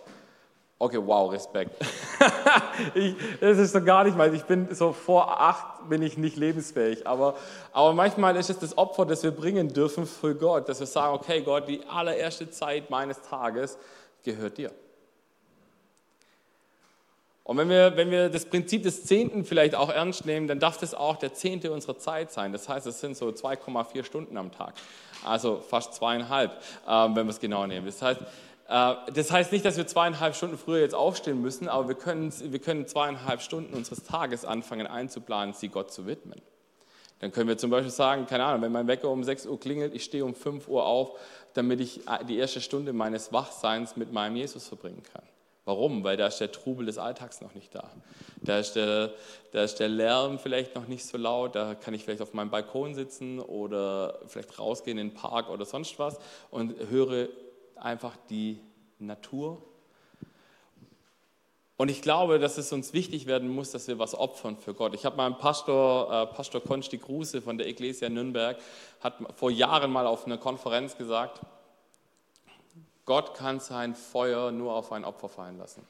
Okay, wow, Respekt. <laughs> ich, das ist so gar nicht mal. Ich bin so vor 8 bin ich nicht lebensfähig. Aber, aber manchmal ist es das Opfer, das wir bringen dürfen für Gott, dass wir sagen, okay, Gott, die allererste Zeit meines Tages gehört dir. Und wenn wir, wenn wir das Prinzip des Zehnten vielleicht auch ernst nehmen, dann darf das auch der Zehnte unserer Zeit sein. Das heißt, es sind so 2,4 Stunden am Tag. Also fast zweieinhalb, ähm, wenn wir es genau nehmen. Das heißt, äh, das heißt nicht, dass wir zweieinhalb Stunden früher jetzt aufstehen müssen, aber wir können, wir können zweieinhalb Stunden unseres Tages anfangen einzuplanen, sie Gott zu widmen. Dann können wir zum Beispiel sagen, keine Ahnung, wenn mein Wecker um 6 Uhr klingelt, ich stehe um 5 Uhr auf, damit ich äh, die erste Stunde meines Wachseins mit meinem Jesus verbringen kann. Warum? Weil da ist der Trubel des Alltags noch nicht da. Da ist, der, da ist der Lärm vielleicht noch nicht so laut, da kann ich vielleicht auf meinem Balkon sitzen oder vielleicht rausgehen in den Park oder sonst was und höre einfach die Natur. Und ich glaube, dass es uns wichtig werden muss, dass wir was opfern für Gott. Ich habe meinem Pastor, äh, Pastor Konsti Kruse von der Ecclesia Nürnberg, hat vor Jahren mal auf einer Konferenz gesagt, Gott kann sein Feuer nur auf ein Opfer fallen lassen.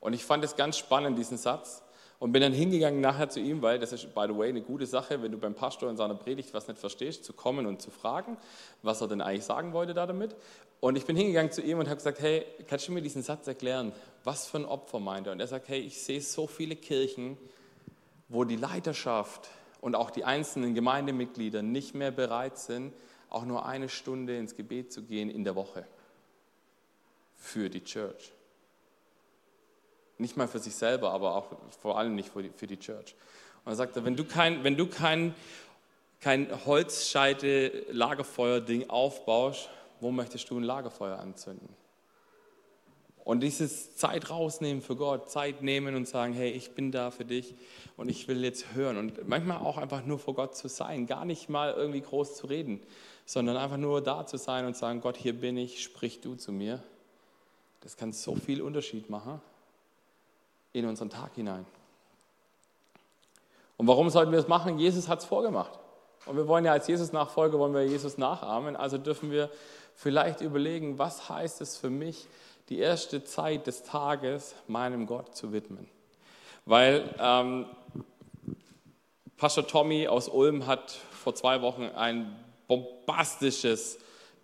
Und ich fand es ganz spannend, diesen Satz, und bin dann hingegangen nachher zu ihm, weil das ist, by the way, eine gute Sache, wenn du beim Pastor in seiner Predigt was nicht verstehst, zu kommen und zu fragen, was er denn eigentlich sagen wollte da damit. Und ich bin hingegangen zu ihm und habe gesagt, hey, kannst du mir diesen Satz erklären? Was für ein Opfer meint er? Und er sagt, hey, ich sehe so viele Kirchen, wo die Leiterschaft und auch die einzelnen Gemeindemitglieder nicht mehr bereit sind, auch nur eine Stunde ins Gebet zu gehen in der Woche für die Church. Nicht mal für sich selber, aber auch vor allem nicht für die, für die Church. Und er sagte, wenn du kein, wenn du kein, kein Holzscheite-Lagerfeuer-Ding aufbaust, wo möchtest du ein Lagerfeuer anzünden? Und dieses Zeit rausnehmen für Gott, Zeit nehmen und sagen, hey, ich bin da für dich und ich will jetzt hören. Und manchmal auch einfach nur vor Gott zu sein, gar nicht mal irgendwie groß zu reden, sondern einfach nur da zu sein und sagen, Gott, hier bin ich, sprich du zu mir. Das kann so viel Unterschied machen in unseren Tag hinein. Und warum sollten wir das machen? Jesus hat es vorgemacht. Und wir wollen ja als Jesus-Nachfolger, wollen wir Jesus nachahmen. Also dürfen wir vielleicht überlegen, was heißt es für mich, die erste Zeit des Tages meinem Gott zu widmen. Weil ähm, Pastor Tommy aus Ulm hat vor zwei Wochen ein bombastisches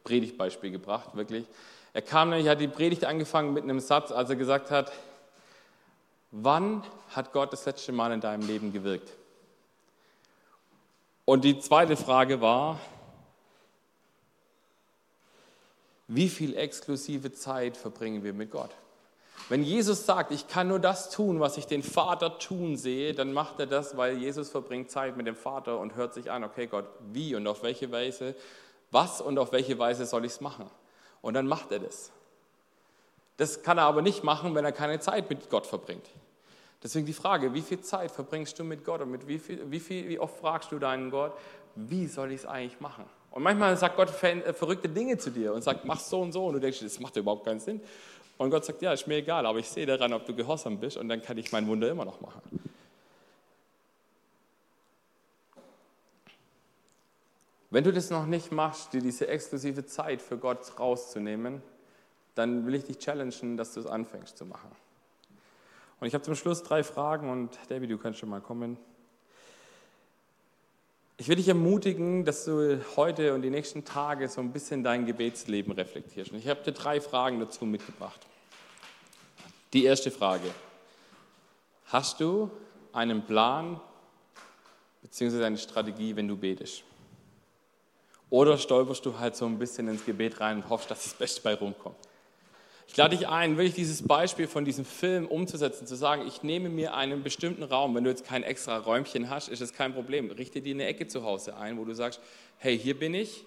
Predigtbeispiel gebracht, wirklich. Er kam nämlich, hat die Predigt angefangen mit einem Satz, als er gesagt hat, wann hat Gott das letzte Mal in deinem Leben gewirkt? Und die zweite Frage war, wie viel exklusive Zeit verbringen wir mit Gott? Wenn Jesus sagt, ich kann nur das tun, was ich den Vater tun sehe, dann macht er das, weil Jesus verbringt Zeit mit dem Vater und hört sich an, okay Gott, wie und auf welche Weise, was und auf welche Weise soll ich es machen? Und dann macht er das. Das kann er aber nicht machen, wenn er keine Zeit mit Gott verbringt. Deswegen die Frage, wie viel Zeit verbringst du mit Gott und mit wie, viel, wie, viel, wie oft fragst du deinen Gott, wie soll ich es eigentlich machen? Und manchmal sagt Gott äh, verrückte Dinge zu dir und sagt, mach so und so. Und du denkst, das macht überhaupt keinen Sinn. Und Gott sagt, ja, ist mir egal, aber ich sehe daran, ob du gehorsam bist und dann kann ich mein Wunder immer noch machen. Wenn du das noch nicht machst, dir diese exklusive Zeit für Gott rauszunehmen, dann will ich dich challengen, dass du es anfängst zu machen. Und ich habe zum Schluss drei Fragen und David, du kannst schon mal kommen. Ich will dich ermutigen, dass du heute und die nächsten Tage so ein bisschen dein Gebetsleben reflektierst. Und ich habe dir drei Fragen dazu mitgebracht. Die erste Frage. Hast du einen Plan bzw. eine Strategie, wenn du betest? Oder stolperst du halt so ein bisschen ins Gebet rein und hoffst, dass das Beste bei rumkommt? Ich lade dich ein, wirklich dieses Beispiel von diesem Film umzusetzen, zu sagen, ich nehme mir einen bestimmten Raum, wenn du jetzt kein extra Räumchen hast, ist es kein Problem. Richte dir eine Ecke zu Hause ein, wo du sagst, hey, hier bin ich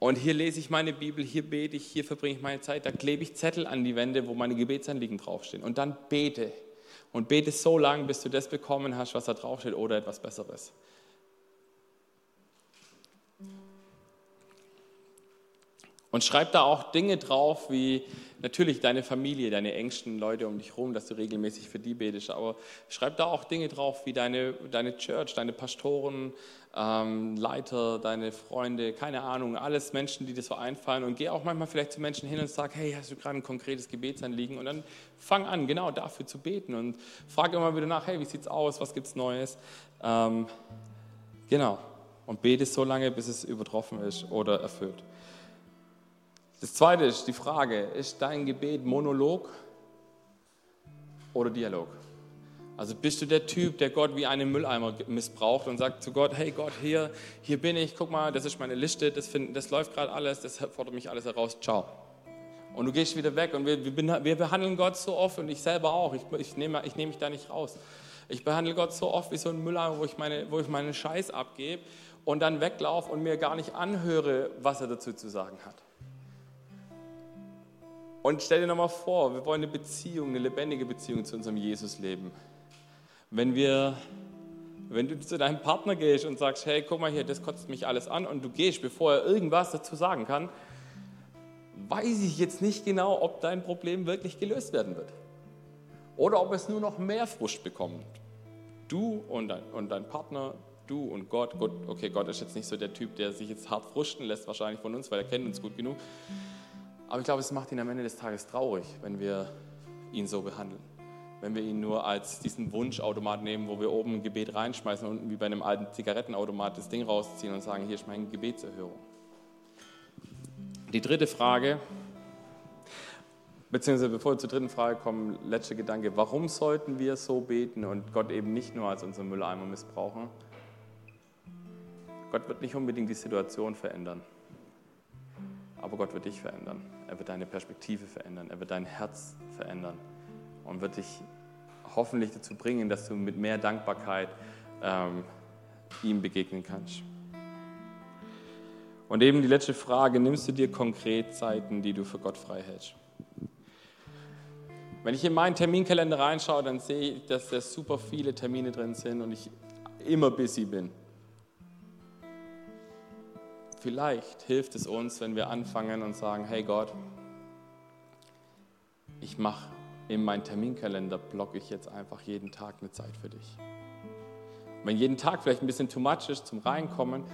und hier lese ich meine Bibel, hier bete ich, hier verbringe ich meine Zeit, da klebe ich Zettel an die Wände, wo meine Gebetsanliegen draufstehen und dann bete. Und bete so lange, bis du das bekommen hast, was da draufsteht oder etwas Besseres. Und schreib da auch Dinge drauf, wie natürlich deine Familie, deine engsten Leute um dich herum, dass du regelmäßig für die betest. Aber schreib da auch Dinge drauf, wie deine, deine Church, deine Pastoren, ähm, Leiter, deine Freunde, keine Ahnung, alles Menschen, die dir so einfallen. Und geh auch manchmal vielleicht zu Menschen hin und sag, hey, hast du gerade ein konkretes Gebetsanliegen? Und dann fang an, genau dafür zu beten. Und frag immer wieder nach, hey, wie sieht's aus? Was gibt's Neues? Ähm, genau. Und bete so lange, bis es übertroffen ist oder erfüllt. Das zweite ist die Frage, ist dein Gebet Monolog oder Dialog? Also bist du der Typ, der Gott wie einen Mülleimer missbraucht und sagt zu Gott, hey Gott, hier, hier bin ich, guck mal, das ist meine Liste, das, find, das läuft gerade alles, das fordert mich alles heraus, ciao. Und du gehst wieder weg und wir, wir, wir behandeln Gott so oft und ich selber auch, ich, ich nehme ich nehm mich da nicht raus. Ich behandle Gott so oft wie so ein Mülleimer, wo ich, meine, wo ich meinen Scheiß abgebe und dann weglaufe und mir gar nicht anhöre, was er dazu zu sagen hat. Und stell dir nochmal vor, wir wollen eine Beziehung, eine lebendige Beziehung zu unserem Jesus leben. Wenn wir, wenn du zu deinem Partner gehst und sagst, hey, guck mal hier, das kotzt mich alles an und du gehst, bevor er irgendwas dazu sagen kann, weiß ich jetzt nicht genau, ob dein Problem wirklich gelöst werden wird. oder ob es nur noch mehr Frust bekommt. Du und dein, und dein Partner, du und Gott. Gott. Okay, Gott ist jetzt nicht so der Typ, der sich jetzt hart frusten lässt, wahrscheinlich von uns, weil er kennt uns gut genug. Aber ich glaube, es macht ihn am Ende des Tages traurig, wenn wir ihn so behandeln. Wenn wir ihn nur als diesen Wunschautomat nehmen, wo wir oben ein Gebet reinschmeißen und unten wie bei einem alten Zigarettenautomat das Ding rausziehen und sagen, hier ist meine Gebetserhörung. Die dritte Frage, beziehungsweise bevor wir zur dritten Frage kommen, letzter Gedanke, warum sollten wir so beten und Gott eben nicht nur als unseren Mülleimer missbrauchen? Gott wird nicht unbedingt die Situation verändern, aber Gott wird dich verändern. Er wird deine Perspektive verändern, er wird dein Herz verändern und wird dich hoffentlich dazu bringen, dass du mit mehr Dankbarkeit ähm, ihm begegnen kannst. Und eben die letzte Frage, nimmst du dir konkret Zeiten, die du für Gott frei hältst? Wenn ich in meinen Terminkalender reinschaue, dann sehe ich, dass da super viele Termine drin sind und ich immer busy bin. Vielleicht hilft es uns, wenn wir anfangen und sagen, hey Gott, ich mache in meinen Terminkalender, blocke ich jetzt einfach jeden Tag eine Zeit für dich. Wenn jeden Tag vielleicht ein bisschen too much ist zum Reinkommen,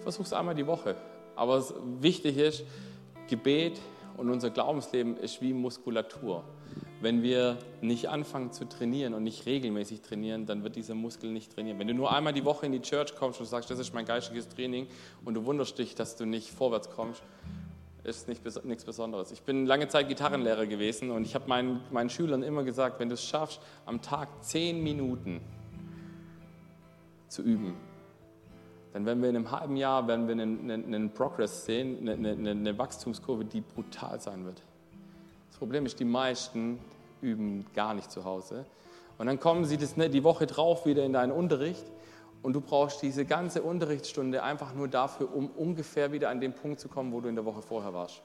versuch es einmal die Woche. Aber wichtig ist, Gebet und unser Glaubensleben ist wie Muskulatur. Wenn wir nicht anfangen zu trainieren und nicht regelmäßig trainieren, dann wird dieser Muskel nicht trainieren. Wenn du nur einmal die Woche in die Church kommst und sagst, das ist mein geistiges Training und du wunderst dich, dass du nicht vorwärts kommst, ist nicht, nichts Besonderes. Ich bin lange Zeit Gitarrenlehrer gewesen und ich habe meinen, meinen Schülern immer gesagt, wenn du es schaffst, am Tag zehn Minuten zu üben, dann werden wir in einem halben Jahr werden wir einen, einen, einen Progress sehen, eine, eine, eine Wachstumskurve, die brutal sein wird. Das Problem ist, die meisten üben gar nicht zu Hause. Und dann kommen sie das, ne, die Woche drauf wieder in deinen Unterricht und du brauchst diese ganze Unterrichtsstunde einfach nur dafür, um ungefähr wieder an den Punkt zu kommen, wo du in der Woche vorher warst.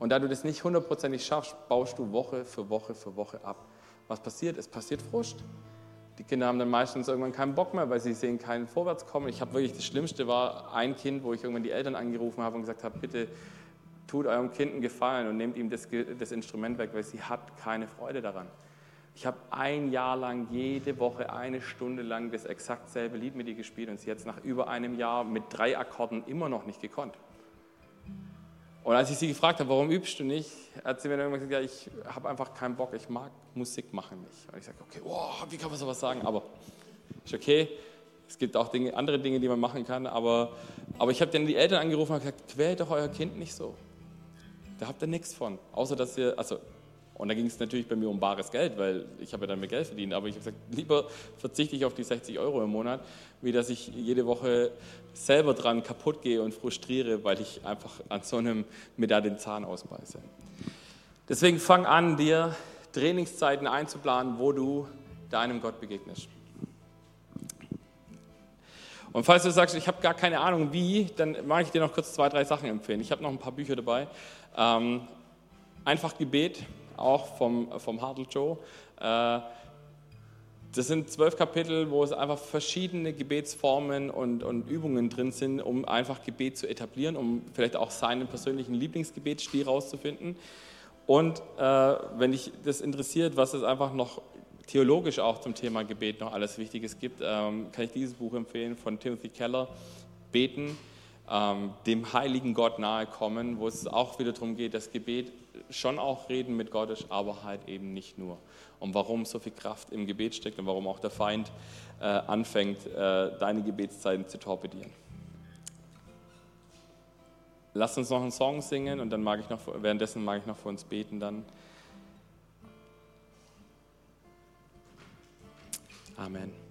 Und da du das nicht hundertprozentig schaffst, baust du Woche für Woche für Woche ab. Was passiert? Es passiert Frust. Die Kinder haben dann meistens irgendwann keinen Bock mehr, weil sie sehen keinen Vorwärtskommen. Ich habe wirklich, das Schlimmste war ein Kind, wo ich irgendwann die Eltern angerufen habe und gesagt habe, bitte tut eurem Kind einen Gefallen und nehmt ihm das, das Instrument weg, weil sie hat keine Freude daran. Ich habe ein Jahr lang jede Woche eine Stunde lang das exakt selbe Lied mit ihr gespielt und sie hat es nach über einem Jahr mit drei Akkorden immer noch nicht gekonnt. Und als ich sie gefragt habe, warum übst du nicht, hat sie mir dann gesagt, ja, ich habe einfach keinen Bock, ich mag Musik machen nicht. Und ich sage, okay, wow, wie kann man sowas sagen? Aber ist okay, es gibt auch Dinge, andere Dinge, die man machen kann, aber, aber ich habe dann die Eltern angerufen und gesagt, quält doch euer Kind nicht so. Da habt ihr nichts von. Außer dass ihr, also, und da ging es natürlich bei mir um bares Geld, weil ich habe ja dann mehr Geld verdient. Aber ich habe gesagt, lieber verzichte ich auf die 60 Euro im Monat, wie dass ich jede Woche selber dran kaputt gehe und frustriere, weil ich einfach an so einem mir da den Zahn ausbeiße. Deswegen fang an, dir Trainingszeiten einzuplanen, wo du deinem Gott begegnest. Und falls du sagst, ich habe gar keine Ahnung wie, dann mag ich dir noch kurz zwei, drei Sachen empfehlen. Ich habe noch ein paar Bücher dabei. Ähm, einfach Gebet, auch vom, vom Hartl Joe. Äh, das sind zwölf Kapitel, wo es einfach verschiedene Gebetsformen und, und, Übungen drin sind, um einfach Gebet zu etablieren, um vielleicht auch seinen persönlichen Lieblingsgebetsstil rauszufinden. Und äh, wenn dich das interessiert, was es einfach noch theologisch auch zum Thema Gebet noch alles Wichtiges gibt, ähm, kann ich dieses Buch empfehlen von Timothy Keller, Beten ähm, dem heiligen Gott nahe kommen, wo es auch wieder darum geht, dass Gebet schon auch Reden mit Gott ist, aber halt eben nicht nur. Und warum so viel Kraft im Gebet steckt und warum auch der Feind äh, anfängt, äh, deine Gebetszeiten zu torpedieren. Lass uns noch einen Song singen und dann mag ich noch, währenddessen mag ich noch für uns beten dann. Amen.